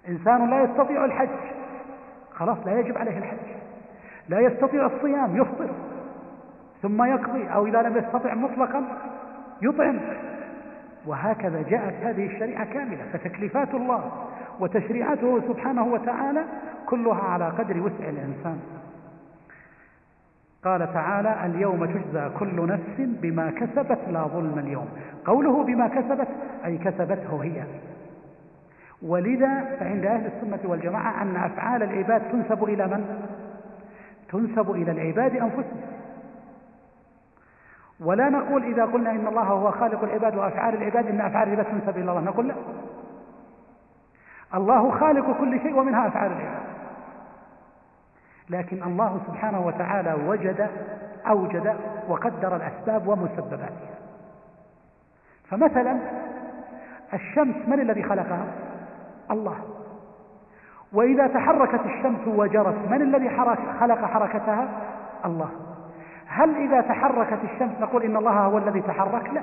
Speaker 1: إنسان لا يستطيع الحج خلاص لا يجب عليه الحج. لا يستطيع الصيام يفطر ثم يقضي أو إذا لم يستطع مطلقا يطعم. وهكذا جاءت هذه الشريعة كاملة فتكليفات الله وتشريعاته سبحانه وتعالى كلها على قدر وسع الإنسان. قال تعالى اليوم تجزى كل نفس بما كسبت لا ظلم اليوم. قوله بما كسبت أي كسبته هي. ولذا فعند أهل السنة والجماعة أن أفعال العباد تنسب إلى من؟ تنسب إلى العباد أنفسهم. ولا نقول إذا قلنا إن الله هو خالق العباد وأفعال العباد إن أفعال العباد تنسب إلى الله. نقول لا. الله خالق كل شيء ومنها أفعال العباد. لكن الله سبحانه وتعالى وجد أوجد وقدر الأسباب ومسبباتها. فمثلا الشمس من الذي خلقها؟ الله. وإذا تحركت الشمس وجرت من الذي خلق حركتها؟ الله. هل إذا تحركت الشمس نقول إن الله هو الذي تحرك؟ لا.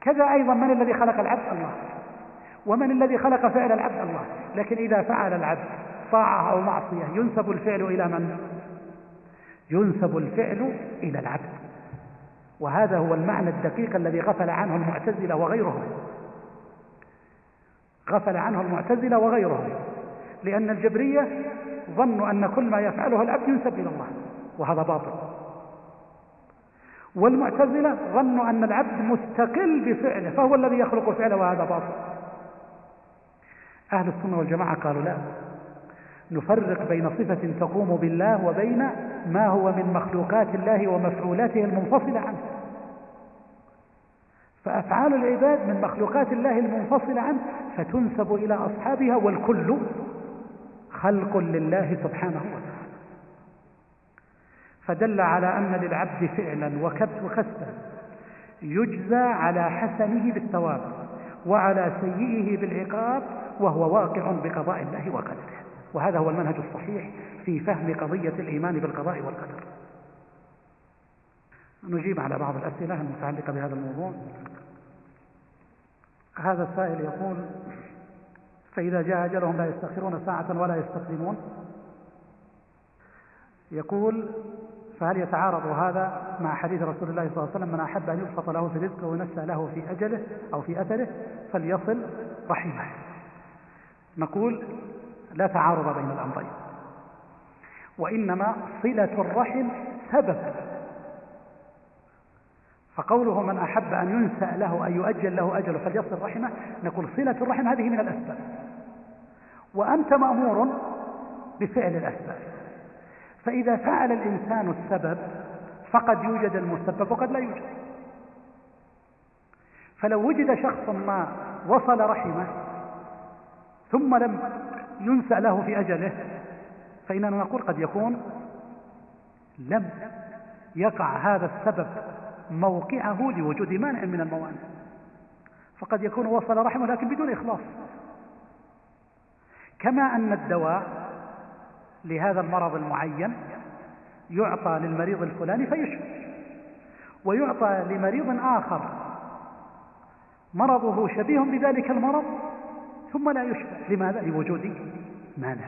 Speaker 1: كذا أيضا من الذي خلق العبد؟ الله. ومن الذي خلق فعل العبد؟ الله. لكن إذا فعل العبد طاعة أو معصية ينسب الفعل إلى من؟ ينسب الفعل إلى العبد. وهذا هو المعنى الدقيق الذي غفل عنه المعتزلة وغيرهم. غفل عنه المعتزلة وغيرهم. لأن الجبرية ظنوا أن كل ما يفعله العبد ينسب إلى الله وهذا باطل. والمعتزلة ظنوا أن العبد مستقل بفعله فهو الذي يخلق فعله وهذا باطل. أهل السنة والجماعة قالوا لا. نفرق بين صفة تقوم بالله وبين ما هو من مخلوقات الله ومفعولاته المنفصلة عنه. فأفعال العباد من مخلوقات الله المنفصلة عنه فتنسب إلى أصحابها والكل خلق لله سبحانه وتعالى. فدل على أن للعبد فعلا وكسبا يجزى على حسنه بالثواب وعلى سيئه بالعقاب وهو واقع بقضاء الله وقدره. وهذا هو المنهج الصحيح في فهم قضية الإيمان بالقضاء والقدر. نجيب على بعض الأسئلة المتعلقة بهذا الموضوع. هذا السائل يقول فإذا جاء أجلهم لا يستأخرون ساعة ولا يستقدمون. يقول فهل يتعارض هذا مع حديث رسول الله صلى الله عليه وسلم من أحب أن يبسط له في رزقه وينسى له في أجله أو في أثره فليصل رحمه نقول لا تعارض بين الأمرين. وإنما صلة الرحم سبب. فقوله من أحب أن ينسى له أن يؤجل له أجله فليصل رحمه نقول صلة الرحم هذه من الأسباب. وأنت مأمور بفعل الأسباب. فإذا فعل الإنسان السبب فقد يوجد المسبب وقد لا يوجد. فلو وجد شخص ما وصل رحمه ثم لم ينسى له في أجله. فإننا نقول قد يكون لم يقع هذا السبب موقعه لوجود مانع من الموانع. فقد يكون وصل رحمه لكن بدون إخلاص. كما أن الدواء لهذا المرض المعين يعطى للمريض الفلاني فيشفى ويعطى لمريض آخر مرضه شبيه بذلك المرض ثم لا يشفى لماذا؟ لوجود مانع.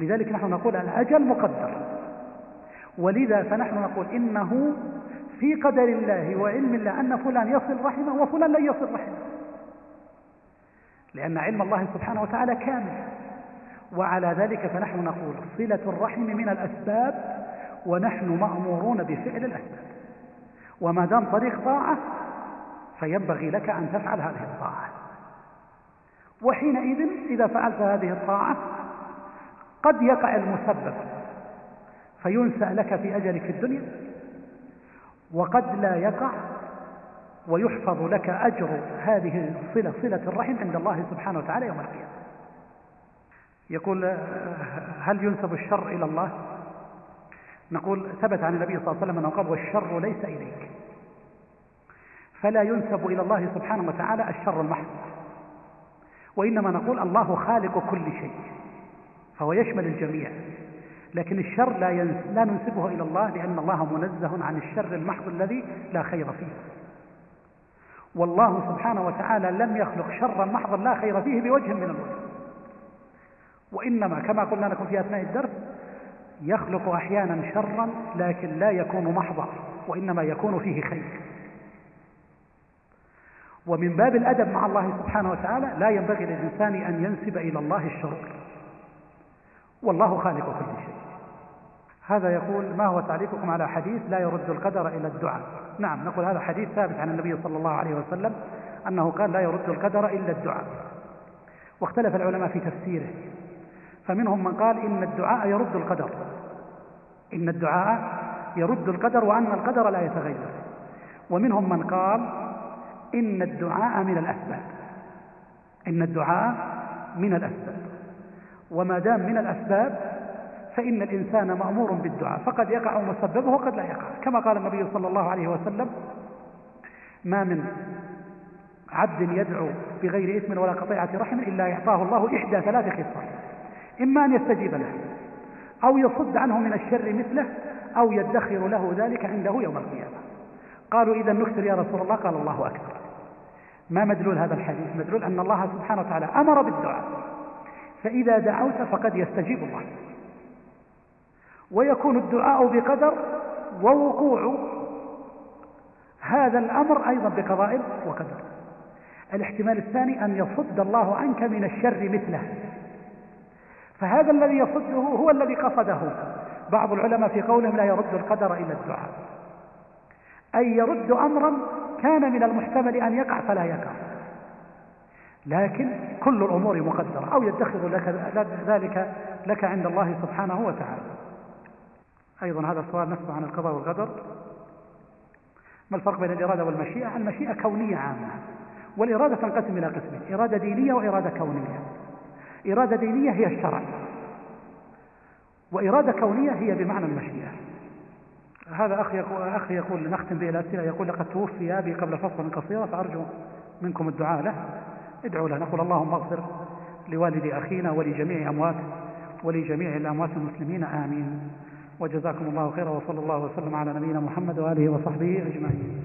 Speaker 1: لذلك نحن نقول الأجل مقدر. ولذا فنحن نقول إنه في قدر الله وعلم الله أن فلان يصل رحمه وفلان لن يصل رحمه. لأن علم الله سبحانه وتعالى كامل. وعلى ذلك فنحن نقول صلة الرحم من الأسباب ونحن مأمورون بفعل الأسباب. وما دام طريق طاعة فينبغي لك أن تفعل هذه الطاعة. وحينئذ إذا فعلت هذه الطاعة قد يقع المسبب فينسى لك في أجلك في الدنيا وقد لا يقع ويحفظ لك أجر هذه الصلة صلة الرحم عند الله سبحانه وتعالى يوم القيامة. يقول هل ينسب الشر إلى الله؟ نقول ثبت عن النبي صلى الله عليه وسلم أنه قال والشر ليس إليك. فلا ينسب إلى الله سبحانه وتعالى الشر المحض. وإنما نقول الله خالق كل شيء فهو يشمل الجميع. لكن الشر لا, لا ننسبه إلى الله لأن الله منزه عن الشر المحض الذي لا خير فيه. والله سبحانه وتعالى لم يخلق شرا محضا لا خير فيه بوجه من الوجه. وإنما كما قلنا لكم في أثناء الدرس يخلق أحيانا شرا لكن لا يكون محضا وإنما يكون فيه خير. ومن باب الأدب مع الله سبحانه وتعالى لا ينبغي للإنسان أن ينسب إلى الله الشرور والله خالق كل شيء. هذا يقول ما هو تعليقكم على حديث لا يرد القدر إلى الدعاء؟ نعم نقول هذا حديث ثابت عن النبي صلى الله عليه وسلم أنه قال لا يرد القدر إلا الدعاء. واختلف العلماء في تفسيره. فمنهم من قال إن الدعاء يرد القدر. إن الدعاء يرد القدر وأن القدر لا يتغير. ومنهم من قال إن الدعاء من الأسباب. إن الدعاء من الأسباب. وما دام من الأسباب فإن الإنسان مأمور بالدعاء. فقد يقع مسببه وقد لا يقع. كما قال النبي صلى الله عليه وسلم ما من عبد يدعو بغير إثم ولا قطيعة رحم إلا يعطاه الله إحدى ثلاث خصال إما أن يستجيب له أو يصد عنه من الشر مثله أو يدخر له ذلك عنده يوم القيامة. قالوا إذا نكثر يا رسول الله قال الله أكبر. ما مدلول هذا الحديث؟ مدلول أن الله سبحانه وتعالى أمر بالدعاء. فإذا دعوت فقد يستجيب الله. ويكون الدعاء بقدر ووقوع. هذا الأمر أيضا بقضاء وقدر. الاحتمال الثاني أن يصد الله عنك من الشر مثله. فهذا الذي يصده هو الذي قصده. بعض العلماء في قولهم لا يرد القدر إلى الدعاء. أي يرد أمرا كان من المحتمل أن يقع فلا يقع. لكن كل الأمور مقدرة. أو يدخر لك ذلك لك عند الله سبحانه وتعالى. أيضا هذا السؤال نفسه عن القضاء والقدر. ما الفرق بين الإرادة والمشيئة؟ المشيئة كونية عامة. والإرادة تنقسم إلى قسمين. إرادة دينية وإرادة كونية. إرادة دينية هي الشرع. وإرادة كونية هي بمعنى المشيئة. هذا أخي يقول, أخي يقول نختم به الأسئلة يقول لقد توفي أبي قبل فترة قصيرة فأرجو منكم الدعاء له. ادعوا له نقول اللهم اغفر لوالد أخينا ولجميع أموات ولجميع الأموات المسلمين آمين. وجزاكم الله خيرا وصلى الله وسلم على نبينا محمد وآله وصحبه أجمعين.